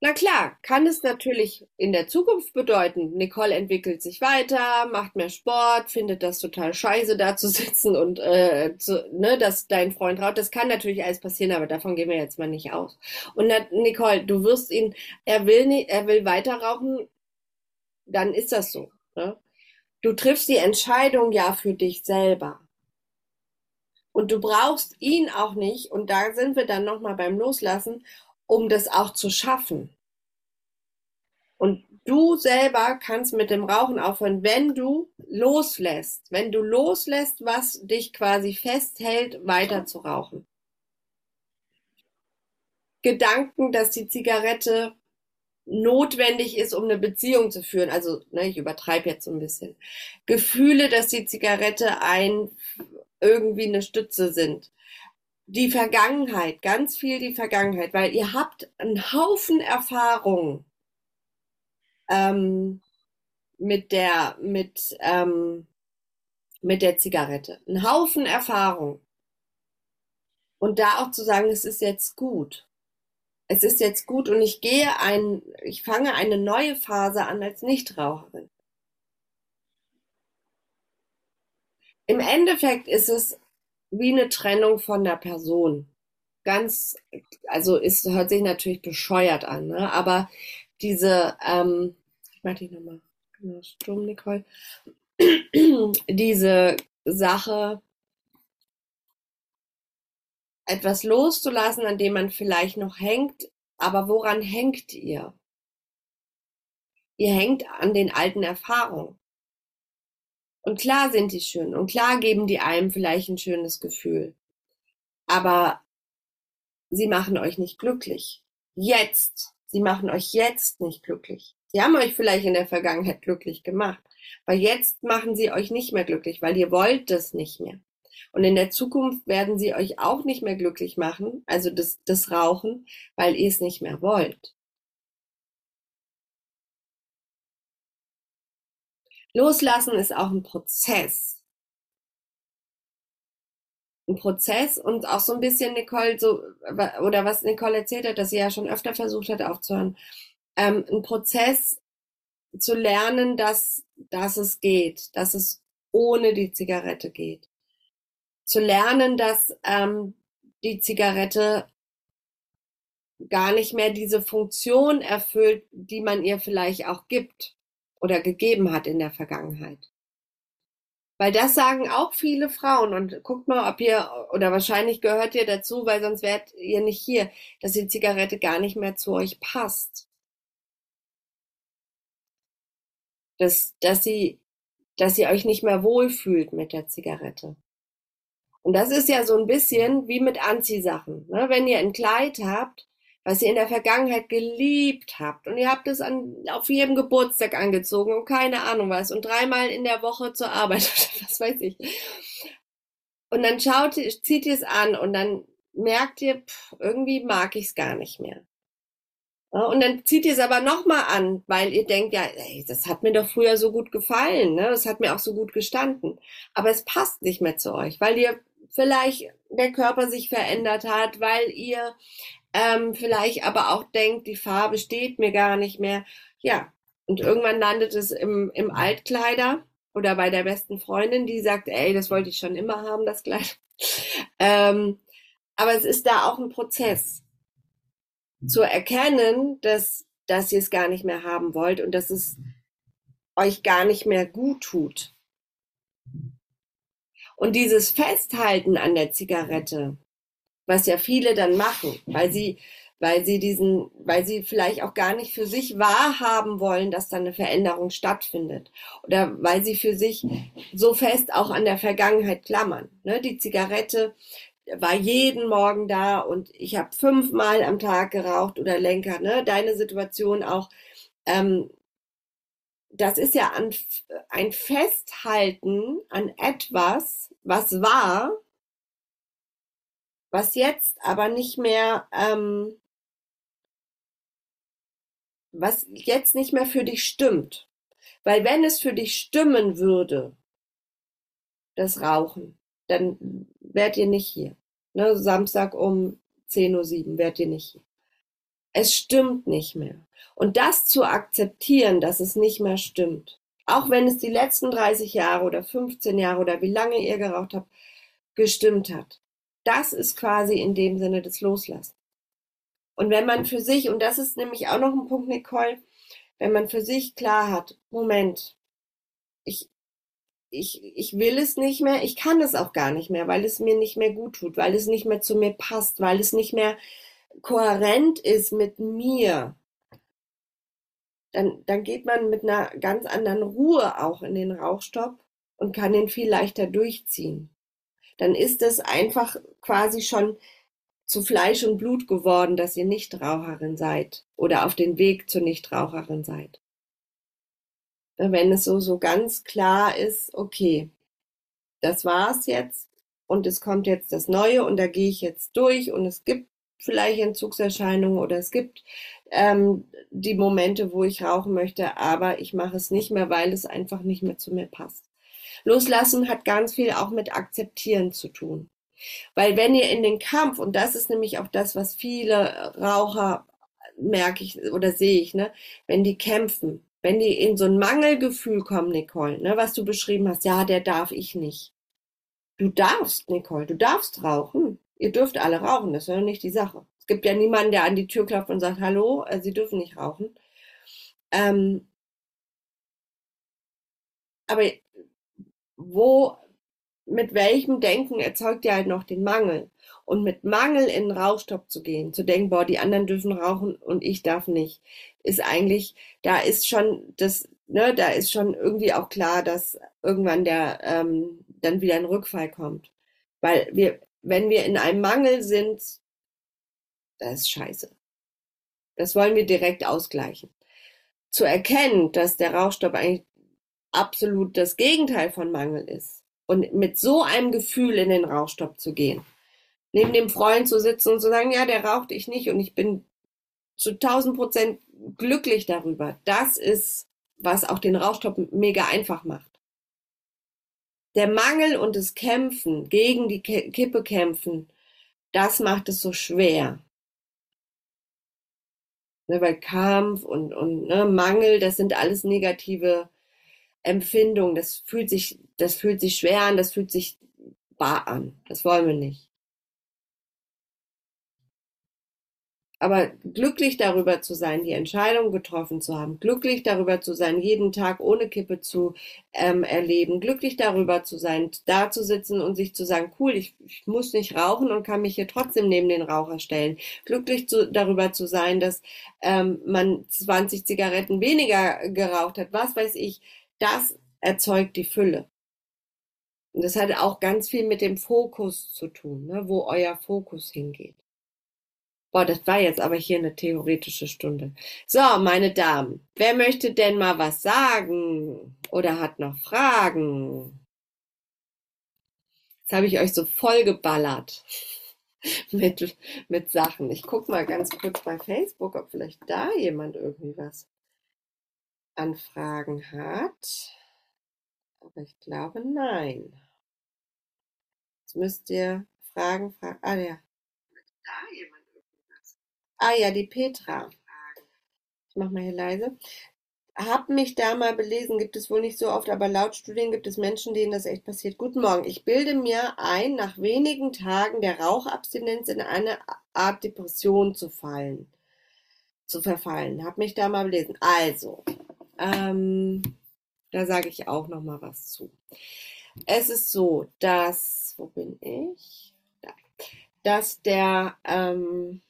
Na klar, kann es natürlich in der Zukunft bedeuten, Nicole entwickelt sich weiter, macht mehr Sport, findet das total scheiße, da zu sitzen und äh, zu, ne, dass dein Freund raucht. Das kann natürlich alles passieren, aber davon gehen wir jetzt mal nicht aus. Und na, Nicole, du wirst ihn, er will nicht, er will weiter rauchen, dann ist das so. Ne? Du triffst die Entscheidung ja für dich selber. Und du brauchst ihn auch nicht, und da sind wir dann nochmal beim Loslassen, um das auch zu schaffen. Und du selber kannst mit dem Rauchen aufhören, wenn du loslässt, wenn du loslässt, was dich quasi festhält, weiter zu rauchen. Gedanken, dass die Zigarette notwendig ist, um eine Beziehung zu führen. Also, ne, ich übertreibe jetzt so ein bisschen. Gefühle, dass die Zigarette ein irgendwie eine Stütze sind die Vergangenheit, ganz viel die Vergangenheit, weil ihr habt einen Haufen Erfahrung ähm, mit der mit ähm, mit der Zigarette, einen Haufen Erfahrung. Und da auch zu sagen, es ist jetzt gut, es ist jetzt gut und ich gehe ein, ich fange eine neue Phase an als Nichtraucherin. Im Endeffekt ist es wie eine Trennung von der Person. Ganz, also es hört sich natürlich bescheuert an, ne? aber diese, ähm, ich mach dich nochmal, genau, stumm, Nicole, diese Sache, etwas loszulassen, an dem man vielleicht noch hängt, aber woran hängt ihr? Ihr hängt an den alten Erfahrungen. Und klar sind die schön und klar geben die einem vielleicht ein schönes Gefühl. Aber sie machen euch nicht glücklich. Jetzt. Sie machen euch jetzt nicht glücklich. Sie haben euch vielleicht in der Vergangenheit glücklich gemacht. Aber jetzt machen sie euch nicht mehr glücklich, weil ihr wollt das nicht mehr. Und in der Zukunft werden sie euch auch nicht mehr glücklich machen, also das, das Rauchen, weil ihr es nicht mehr wollt. Loslassen ist auch ein Prozess. Ein Prozess und auch so ein bisschen Nicole, so, oder was Nicole erzählt hat, dass sie ja schon öfter versucht hat aufzuhören. Ähm, ein Prozess zu lernen, dass, dass es geht, dass es ohne die Zigarette geht. Zu lernen, dass ähm, die Zigarette gar nicht mehr diese Funktion erfüllt, die man ihr vielleicht auch gibt oder gegeben hat in der Vergangenheit. Weil das sagen auch viele Frauen und guckt mal, ob ihr, oder wahrscheinlich gehört ihr dazu, weil sonst wärt ihr nicht hier, dass die Zigarette gar nicht mehr zu euch passt. Dass, dass sie, dass ihr euch nicht mehr wohlfühlt mit der Zigarette. Und das ist ja so ein bisschen wie mit Anziehsachen. Ne? Wenn ihr ein Kleid habt, was ihr in der Vergangenheit geliebt habt und ihr habt es an, auf jedem Geburtstag angezogen und keine Ahnung was und dreimal in der Woche zur Arbeit, was weiß ich. Und dann schaut, zieht ihr es an und dann merkt ihr, pff, irgendwie mag ich es gar nicht mehr. Und dann zieht ihr es aber nochmal an, weil ihr denkt, ja, ey, das hat mir doch früher so gut gefallen, ne? das hat mir auch so gut gestanden. Aber es passt nicht mehr zu euch, weil ihr vielleicht der Körper sich verändert hat, weil ihr ähm, vielleicht aber auch denkt, die Farbe steht mir gar nicht mehr. Ja, und irgendwann landet es im, im Altkleider oder bei der besten Freundin, die sagt, ey, das wollte ich schon immer haben, das Kleid. Ähm, aber es ist da auch ein Prozess zu erkennen, dass, dass ihr es gar nicht mehr haben wollt und dass es euch gar nicht mehr gut tut. Und dieses Festhalten an der Zigarette, was ja viele dann machen, weil sie, weil sie diesen, weil sie vielleicht auch gar nicht für sich wahrhaben wollen, dass da eine Veränderung stattfindet. Oder weil sie für sich so fest auch an der Vergangenheit klammern. Ne? Die Zigarette war jeden Morgen da und ich habe fünfmal am Tag geraucht oder Lenker. Ne? Deine Situation auch. Ähm, das ist ja an, ein Festhalten an etwas, was war, was jetzt aber nicht mehr, ähm, was jetzt nicht mehr für dich stimmt. Weil wenn es für dich stimmen würde, das Rauchen, dann wärt ihr nicht hier. Ne, Samstag um 10.07 Uhr wärt ihr nicht hier. Es stimmt nicht mehr. Und das zu akzeptieren, dass es nicht mehr stimmt, auch wenn es die letzten 30 Jahre oder 15 Jahre oder wie lange ihr geraucht habt, gestimmt hat, das ist quasi in dem Sinne des Loslassen. Und wenn man für sich, und das ist nämlich auch noch ein Punkt, Nicole, wenn man für sich klar hat, Moment, ich, ich, ich will es nicht mehr, ich kann es auch gar nicht mehr, weil es mir nicht mehr gut tut, weil es nicht mehr zu mir passt, weil es nicht mehr kohärent ist mit mir, dann, dann geht man mit einer ganz anderen Ruhe auch in den Rauchstopp und kann den viel leichter durchziehen dann ist es einfach quasi schon zu Fleisch und Blut geworden, dass ihr Nichtraucherin seid oder auf den Weg zur Nichtraucherin seid. Wenn es so, so ganz klar ist, okay, das war's jetzt und es kommt jetzt das Neue und da gehe ich jetzt durch und es gibt vielleicht Entzugserscheinungen oder es gibt ähm, die Momente, wo ich rauchen möchte, aber ich mache es nicht mehr, weil es einfach nicht mehr zu mir passt. Loslassen hat ganz viel auch mit Akzeptieren zu tun. Weil wenn ihr in den Kampf, und das ist nämlich auch das, was viele Raucher merke ich oder sehe ich, ne, wenn die kämpfen, wenn die in so ein Mangelgefühl kommen, Nicole, ne, was du beschrieben hast, ja, der darf ich nicht. Du darfst, Nicole, du darfst rauchen. Ihr dürft alle rauchen, das ist ja nicht die Sache. Es gibt ja niemanden, der an die Tür klopft und sagt, hallo, äh, Sie dürfen nicht rauchen. Ähm, aber wo, mit welchem Denken erzeugt ihr halt noch den Mangel? Und mit Mangel in den Rauchstopp zu gehen, zu denken, boah, die anderen dürfen rauchen und ich darf nicht, ist eigentlich, da ist schon das, ne, da ist schon irgendwie auch klar, dass irgendwann der ähm, dann wieder ein Rückfall kommt. Weil wir, wenn wir in einem Mangel sind, das ist scheiße. Das wollen wir direkt ausgleichen. Zu erkennen, dass der Rauchstopp eigentlich absolut das Gegenteil von Mangel ist. Und mit so einem Gefühl in den Rauchstopp zu gehen, neben dem Freund zu sitzen und zu sagen, ja, der raucht ich nicht und ich bin zu 1000 Prozent glücklich darüber. Das ist, was auch den Rauchstopp mega einfach macht. Der Mangel und das Kämpfen, gegen die Kippe kämpfen, das macht es so schwer. Ne, weil Kampf und, und ne, Mangel, das sind alles negative Empfindung. Das fühlt sich das fühlt sich schwer an, das fühlt sich bar an. Das wollen wir nicht. Aber glücklich darüber zu sein, die Entscheidung getroffen zu haben, glücklich darüber zu sein, jeden Tag ohne Kippe zu ähm, erleben, glücklich darüber zu sein, da zu sitzen und sich zu sagen, cool, ich, ich muss nicht rauchen und kann mich hier trotzdem neben den Raucher stellen, glücklich zu, darüber zu sein, dass ähm, man 20 Zigaretten weniger geraucht hat, was weiß ich, das erzeugt die Fülle. Und das hat auch ganz viel mit dem Fokus zu tun, ne, wo euer Fokus hingeht. Boah, das war jetzt aber hier eine theoretische Stunde. So, meine Damen, wer möchte denn mal was sagen oder hat noch Fragen? Jetzt habe ich euch so vollgeballert mit, mit Sachen. Ich gucke mal ganz kurz bei Facebook, ob vielleicht da jemand irgendwie was an Fragen hat. Aber ich glaube, nein. Jetzt müsst ihr Fragen fragen. Ah, ja. Ah ja, die Petra. Ich mache mal hier leise. Hab mich da mal belesen, gibt es wohl nicht so oft, aber laut Studien gibt es Menschen, denen das echt passiert. Guten Morgen. Ich bilde mir ein, nach wenigen Tagen der Rauchabstinenz in eine Art Depression zu fallen, zu verfallen. Hab mich da mal belesen. Also, ähm, da sage ich auch noch mal was zu. Es ist so, dass, wo bin ich? Da, dass der, ähm,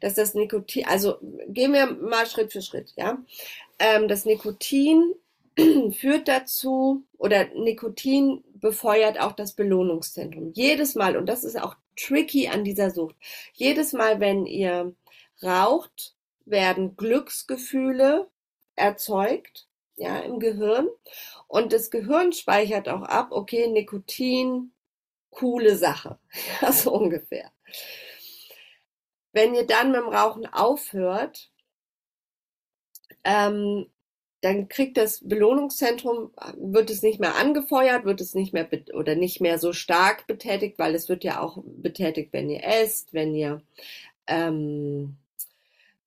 dass das Nikotin, also gehen wir mal Schritt für Schritt, ja. Ähm, das Nikotin führt dazu, oder Nikotin befeuert auch das Belohnungszentrum. Jedes Mal, und das ist auch tricky an dieser Sucht, jedes Mal, wenn ihr raucht, werden Glücksgefühle erzeugt, ja, im Gehirn. Und das Gehirn speichert auch ab, okay, Nikotin, coole Sache, ja, so ungefähr. Wenn ihr dann mit dem Rauchen aufhört, ähm, dann kriegt das Belohnungszentrum, wird es nicht mehr angefeuert, wird es nicht mehr oder nicht mehr so stark betätigt, weil es wird ja auch betätigt, wenn ihr esst, wenn ihr ähm,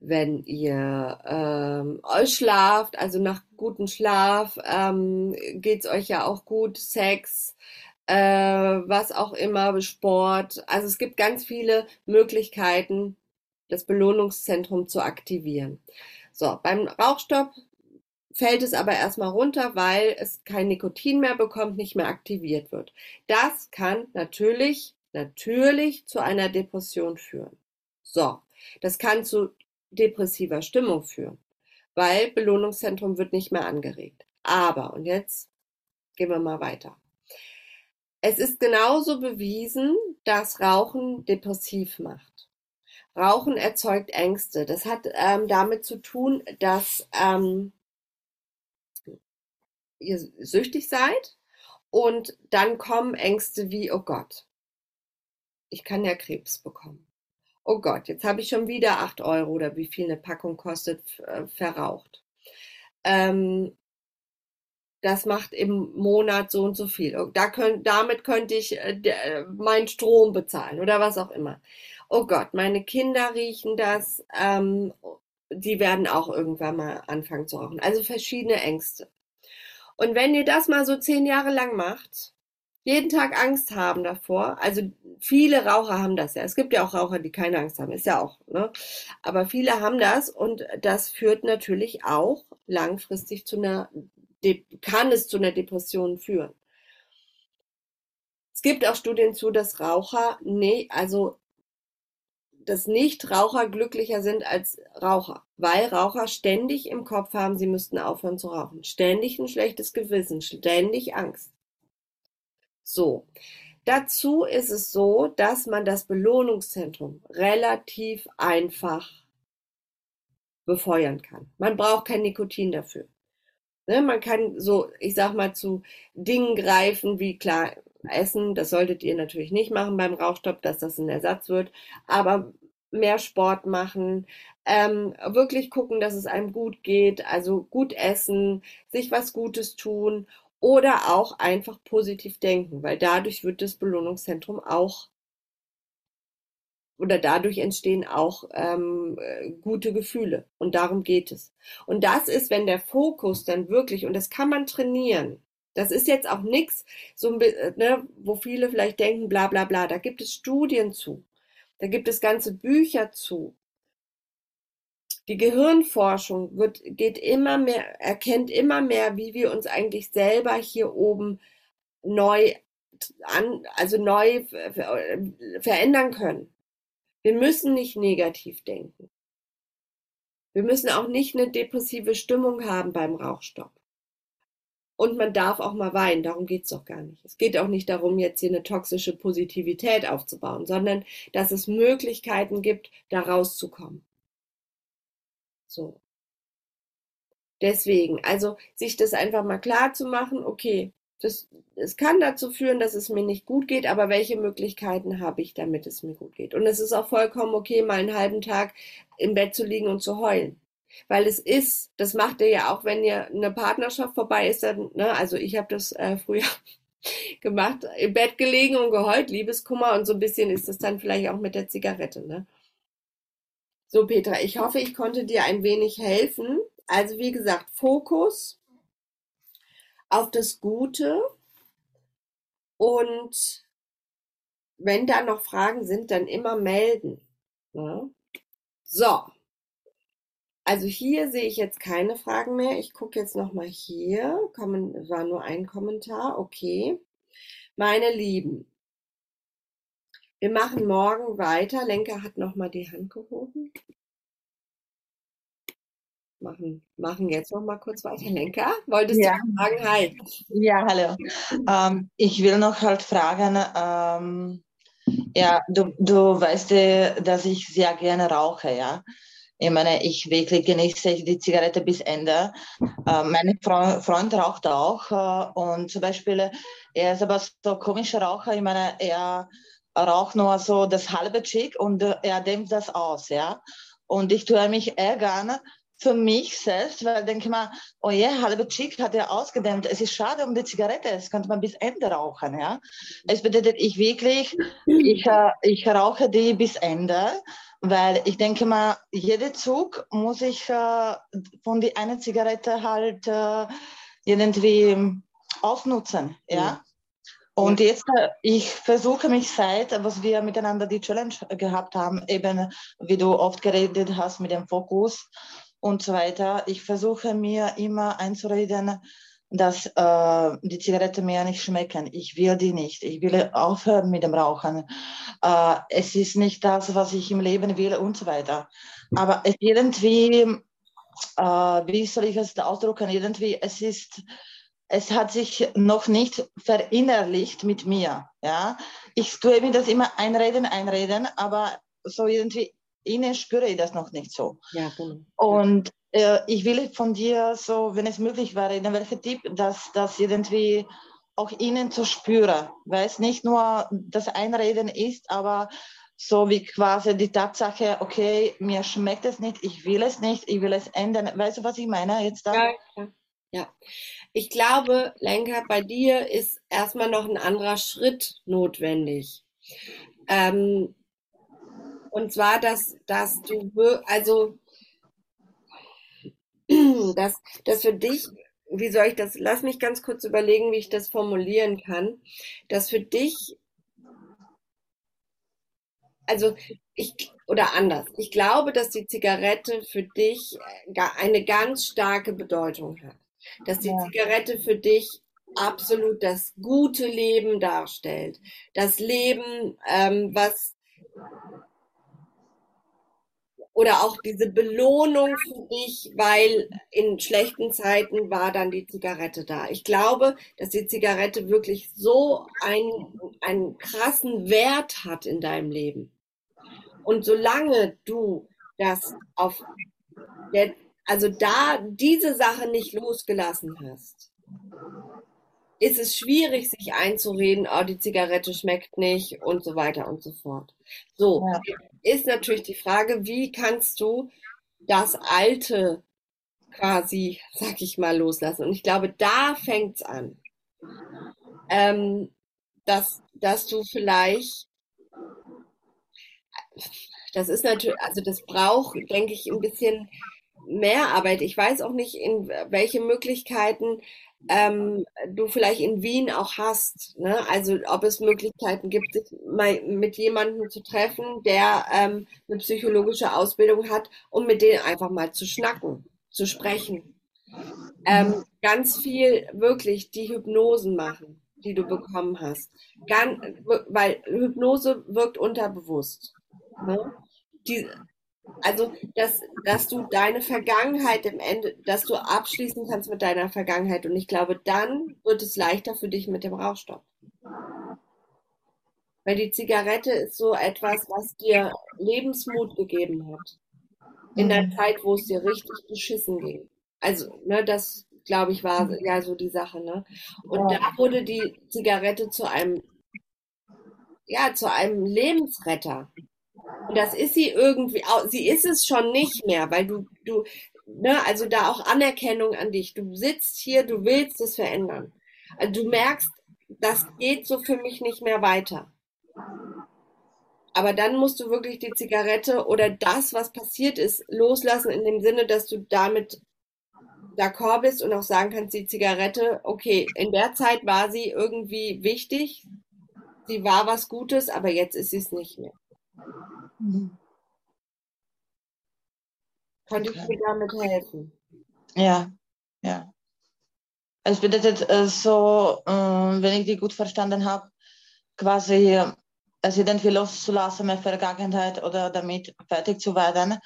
wenn ihr ähm, euch schlaft, also nach gutem Schlaf ähm, geht's euch ja auch gut, Sex, äh, was auch immer, Sport. Also es gibt ganz viele Möglichkeiten, das Belohnungszentrum zu aktivieren. So, beim Rauchstopp fällt es aber erstmal runter, weil es kein Nikotin mehr bekommt, nicht mehr aktiviert wird. Das kann natürlich, natürlich zu einer Depression führen. So, das kann zu depressiver Stimmung führen, weil Belohnungszentrum wird nicht mehr angeregt. Aber, und jetzt gehen wir mal weiter. Es ist genauso bewiesen, dass Rauchen depressiv macht. Rauchen erzeugt Ängste. Das hat ähm, damit zu tun, dass ähm, ihr süchtig seid und dann kommen Ängste wie, oh Gott, ich kann ja Krebs bekommen. Oh Gott, jetzt habe ich schon wieder acht Euro oder wie viel eine Packung kostet, äh, verraucht. Ähm, das macht im Monat so und so viel. Oh, da könnt, damit könnte ich äh, äh, meinen Strom bezahlen oder was auch immer. Oh Gott, meine Kinder riechen das. Ähm, die werden auch irgendwann mal anfangen zu rauchen. Also verschiedene Ängste. Und wenn ihr das mal so zehn Jahre lang macht, jeden Tag Angst haben davor, also viele Raucher haben das ja. Es gibt ja auch Raucher, die keine Angst haben, ist ja auch, ne? Aber viele haben das und das führt natürlich auch langfristig zu einer kann es zu einer Depression führen. Es gibt auch Studien zu, dass Raucher, nee, also dass Nichtraucher glücklicher sind als Raucher, weil Raucher ständig im Kopf haben, sie müssten aufhören zu rauchen, ständig ein schlechtes Gewissen, ständig Angst. So, dazu ist es so, dass man das Belohnungszentrum relativ einfach befeuern kann. Man braucht kein Nikotin dafür. Ne, man kann so, ich sag mal, zu Dingen greifen, wie klar, Essen, das solltet ihr natürlich nicht machen beim Rauchstopp, dass das ein Ersatz wird, aber mehr Sport machen, ähm, wirklich gucken, dass es einem gut geht, also gut essen, sich was Gutes tun oder auch einfach positiv denken, weil dadurch wird das Belohnungszentrum auch oder dadurch entstehen auch ähm, äh, gute Gefühle. Und darum geht es. Und das ist, wenn der Fokus dann wirklich, und das kann man trainieren, das ist jetzt auch nichts, so, äh, ne, wo viele vielleicht denken, bla bla bla, da gibt es Studien zu, da gibt es ganze Bücher zu. Die Gehirnforschung wird, geht immer mehr, erkennt immer mehr, wie wir uns eigentlich selber hier oben neu an, also neu verändern können. Wir müssen nicht negativ denken. Wir müssen auch nicht eine depressive Stimmung haben beim Rauchstopp. Und man darf auch mal weinen, darum geht's doch gar nicht. Es geht auch nicht darum, jetzt hier eine toxische Positivität aufzubauen, sondern dass es Möglichkeiten gibt, da rauszukommen. So. Deswegen, also sich das einfach mal klar zu machen, okay, das, es kann dazu führen, dass es mir nicht gut geht, aber welche Möglichkeiten habe ich, damit es mir gut geht? Und es ist auch vollkommen okay, mal einen halben Tag im Bett zu liegen und zu heulen. Weil es ist, das macht ihr ja auch, wenn ihr eine Partnerschaft vorbei ist, dann, ne, also ich habe das äh, früher gemacht, im Bett gelegen und geheult, Liebeskummer und so ein bisschen ist das dann vielleicht auch mit der Zigarette, ne? So, Petra, ich hoffe, ich konnte dir ein wenig helfen. Also, wie gesagt, Fokus auf das Gute und wenn da noch Fragen sind, dann immer melden. Ne? So. Also hier sehe ich jetzt keine Fragen mehr. Ich gucke jetzt noch mal hier. Kommen, war nur ein Kommentar. Okay. Meine Lieben, wir machen morgen weiter. Lenker hat noch mal die Hand gehoben machen, machen jetzt noch mal kurz weiter. Lenker, wolltest ja. du sagen, hi? Ja, hallo. Ähm, ich will noch halt fragen, ähm, ja, du, du weißt, dass ich sehr gerne rauche, ja. Ich meine, ich wirklich genieße die Zigarette bis Ende. Äh, mein Freund raucht auch äh, und zum Beispiel, er ist aber so komischer Raucher. Ich meine, er raucht nur so das halbe Chick und er dämmt das aus, ja. Und ich tue mich ärgern, für mich selbst, weil ich denke mal, oh je, halbe Chick hat er ausgedämmt. Es ist schade um die Zigarette, das könnte man bis Ende rauchen. Ja? Es bedeutet, ich wirklich, ich, äh, ich rauche die bis Ende, weil ich denke mal, jeder Zug muss ich äh, von die eine Zigarette halt äh, irgendwie ausnutzen. Ja? ja. Und jetzt, äh, ich versuche mich seit, was wir miteinander die Challenge gehabt haben, eben wie du oft geredet hast mit dem Fokus und so weiter. Ich versuche mir immer einzureden, dass äh, die Zigaretten mir nicht schmecken. Ich will die nicht. Ich will aufhören mit dem Rauchen. Äh, es ist nicht das, was ich im Leben will und so weiter. Aber irgendwie, äh, wie soll ich es ausdrücken? Irgendwie, es ist, es hat sich noch nicht verinnerlicht mit mir. Ja, ich tue mir das immer einreden, einreden, aber so irgendwie innen spüre ich das noch nicht so. Ja, genau. Und äh, ich will von dir so, wenn es möglich wäre, in welcher Tipp, dass das irgendwie auch innen zu spüren, weil es nicht nur das Einreden ist, aber so wie quasi die Tatsache, okay, mir schmeckt es nicht, ich will es nicht, ich will es ändern. Weißt du, was ich meine jetzt da? Ja, ja. Ich glaube, Lenker, bei dir ist erstmal noch ein anderer Schritt notwendig. Ähm, und zwar, dass, dass du, also, dass, dass für dich, wie soll ich das, lass mich ganz kurz überlegen, wie ich das formulieren kann, dass für dich, also ich, oder anders, ich glaube, dass die Zigarette für dich eine ganz starke Bedeutung hat. Dass die ja. Zigarette für dich absolut das gute Leben darstellt. Das Leben, ähm, was oder auch diese Belohnung für dich, weil in schlechten Zeiten war dann die Zigarette da. Ich glaube, dass die Zigarette wirklich so einen, einen krassen Wert hat in deinem Leben. Und solange du das auf der, also da diese Sache nicht losgelassen hast, ist es schwierig, sich einzureden, oh, die Zigarette schmeckt nicht und so weiter und so fort. So, ja. ist natürlich die Frage, wie kannst du das Alte quasi, sag ich mal, loslassen? Und ich glaube, da fängt's an. Ähm, dass, dass du vielleicht das ist natürlich, also das braucht, denke ich, ein bisschen mehr Arbeit. Ich weiß auch nicht, in welche Möglichkeiten ähm, du vielleicht in Wien auch hast. Ne? Also ob es Möglichkeiten gibt, sich mal mit jemandem zu treffen, der ähm, eine psychologische Ausbildung hat, um mit denen einfach mal zu schnacken, zu sprechen. Ähm, ganz viel wirklich die Hypnosen machen, die du bekommen hast. Ganz, weil Hypnose wirkt unterbewusst. Ne? Die, also, dass, dass du deine Vergangenheit im Ende, dass du abschließen kannst mit deiner Vergangenheit. Und ich glaube, dann wird es leichter für dich mit dem Rauchstopp. Weil die Zigarette ist so etwas, was dir Lebensmut gegeben hat. In der mhm. Zeit, wo es dir richtig beschissen ging. Also, ne, das, glaube ich, war ja so die Sache, ne? Und ja. da wurde die Zigarette zu einem, ja, zu einem Lebensretter. Und das ist sie irgendwie, sie ist es schon nicht mehr, weil du, du, ne, also da auch Anerkennung an dich. Du sitzt hier, du willst es verändern. Also du merkst, das geht so für mich nicht mehr weiter. Aber dann musst du wirklich die Zigarette oder das, was passiert ist, loslassen in dem Sinne, dass du damit d'accord bist und auch sagen kannst, die Zigarette, okay, in der Zeit war sie irgendwie wichtig, sie war was Gutes, aber jetzt ist sie es nicht mehr. Mhm. Könnte ich dir damit helfen? Ja, ja. Es bedeutet äh, so, äh, wenn ich die gut verstanden habe, quasi es irgendwie loszulassen mit Vergangenheit oder damit fertig zu werden.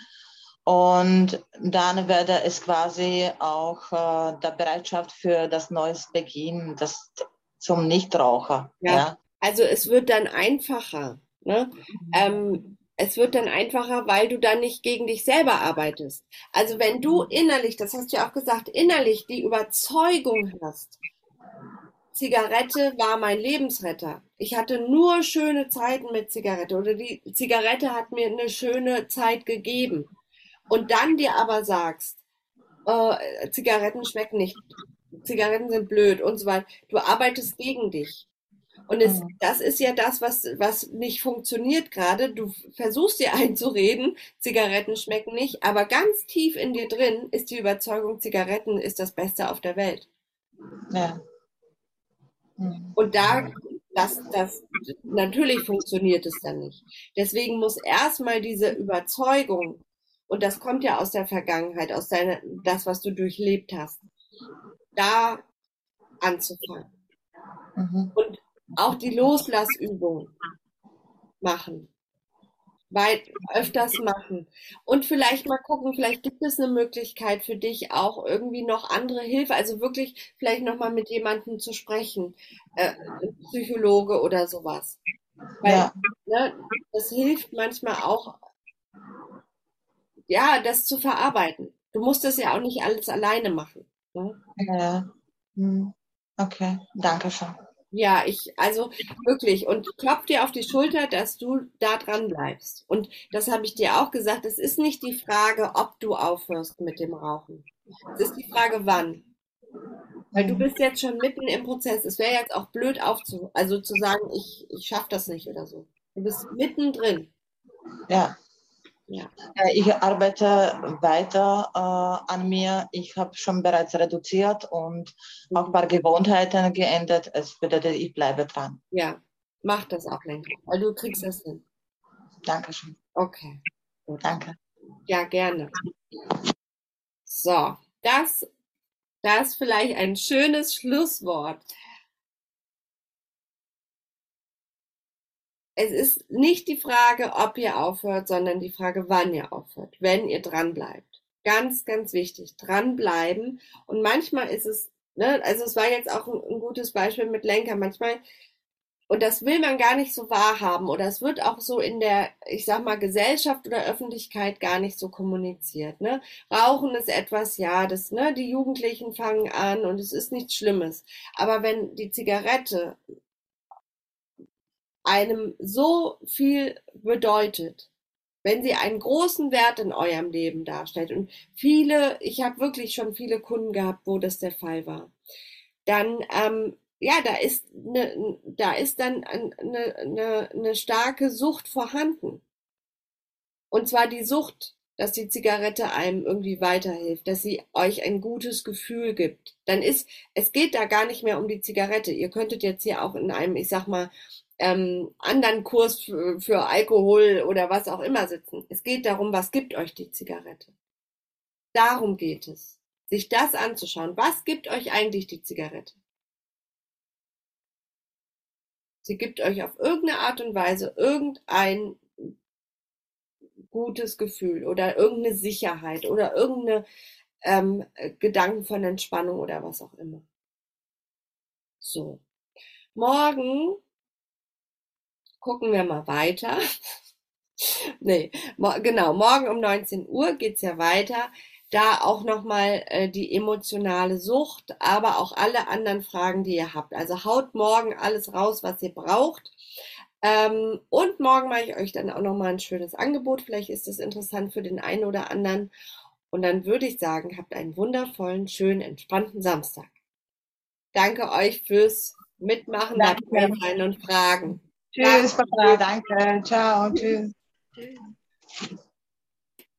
Und dann werde es quasi auch äh, der Bereitschaft für das neues Beginn, das zum Nichtraucher. Ja. ja. Also es wird dann einfacher. Ne? Mhm. Ähm, es wird dann einfacher, weil du dann nicht gegen dich selber arbeitest. Also wenn du mhm. innerlich, das hast du ja auch gesagt, innerlich die Überzeugung hast, Zigarette war mein Lebensretter. Ich hatte nur schöne Zeiten mit Zigarette oder die Zigarette hat mir eine schöne Zeit gegeben. Und dann dir aber sagst, äh, Zigaretten schmecken nicht, Zigaretten sind blöd und so weiter. Du arbeitest gegen dich. Und es, mhm. das ist ja das, was, was nicht funktioniert gerade. Du versuchst dir einzureden, Zigaretten schmecken nicht, aber ganz tief in dir drin ist die Überzeugung, Zigaretten ist das Beste auf der Welt. Ja. Mhm. Und da, das, das, natürlich funktioniert es dann nicht. Deswegen muss erstmal diese Überzeugung, und das kommt ja aus der Vergangenheit, aus deiner, das, was du durchlebt hast, da anzufangen. Mhm. Und auch die Loslassübung machen. Weit öfters machen. Und vielleicht mal gucken, vielleicht gibt es eine Möglichkeit für dich auch irgendwie noch andere Hilfe. Also wirklich vielleicht nochmal mit jemandem zu sprechen. Äh, Psychologe oder sowas. Weil ja. ne, das hilft manchmal auch, ja, das zu verarbeiten. Du musst das ja auch nicht alles alleine machen. Ne? Ja. Hm. Okay, danke schön. Ja, ich, also wirklich, und klopf dir auf die Schulter, dass du da dran bleibst. Und das habe ich dir auch gesagt, es ist nicht die Frage, ob du aufhörst mit dem Rauchen. Es ist die Frage, wann. Weil du bist jetzt schon mitten im Prozess. Es wäre jetzt auch blöd aufzu, also zu sagen, ich, ich schaffe das nicht oder so. Du bist mittendrin. Ja. Ja. Ich arbeite weiter äh, an mir. Ich habe schon bereits reduziert und auch ein paar Gewohnheiten geändert. Es bedeutet, ich bleibe dran. Ja, mach das auch, Lenke. Weil du kriegst das hin. Dankeschön. Okay. Gut. Danke. Ja, gerne. So, das, das ist vielleicht ein schönes Schlusswort. Es ist nicht die Frage, ob ihr aufhört, sondern die Frage, wann ihr aufhört, wenn ihr dran bleibt. Ganz, ganz wichtig, dranbleiben. Und manchmal ist es, ne, also es war jetzt auch ein, ein gutes Beispiel mit Lenker. Manchmal, und das will man gar nicht so wahrhaben, oder es wird auch so in der, ich sag mal, Gesellschaft oder Öffentlichkeit gar nicht so kommuniziert. Ne? Rauchen ist etwas, ja, das, ne, die Jugendlichen fangen an und es ist nichts Schlimmes. Aber wenn die Zigarette einem so viel bedeutet, wenn sie einen großen Wert in eurem Leben darstellt und viele, ich habe wirklich schon viele Kunden gehabt, wo das der Fall war, dann ähm, ja, da ist eine, da ist dann eine, eine, eine starke Sucht vorhanden. Und zwar die Sucht, dass die Zigarette einem irgendwie weiterhilft, dass sie euch ein gutes Gefühl gibt. Dann ist, es geht da gar nicht mehr um die Zigarette. Ihr könntet jetzt hier auch in einem, ich sag mal, ähm, anderen Kurs für, für Alkohol oder was auch immer sitzen. Es geht darum, was gibt euch die Zigarette? Darum geht es, sich das anzuschauen. Was gibt euch eigentlich die Zigarette? Sie gibt euch auf irgendeine Art und Weise irgendein gutes Gefühl oder irgendeine Sicherheit oder irgendeine ähm, Gedanken von Entspannung oder was auch immer. So. Morgen gucken wir mal weiter. nee, mo genau, morgen um 19 Uhr geht's ja weiter. Da auch nochmal äh, die emotionale Sucht, aber auch alle anderen Fragen, die ihr habt. Also haut morgen alles raus, was ihr braucht. Ähm, und morgen mache ich euch dann auch nochmal ein schönes Angebot. Vielleicht ist es interessant für den einen oder anderen. Und dann würde ich sagen, habt einen wundervollen, schönen, entspannten Samstag. Danke euch fürs Mitmachen, dabei sein und Fragen. Tschüss, Papa, danke. Ciao, tschüss. tschüss.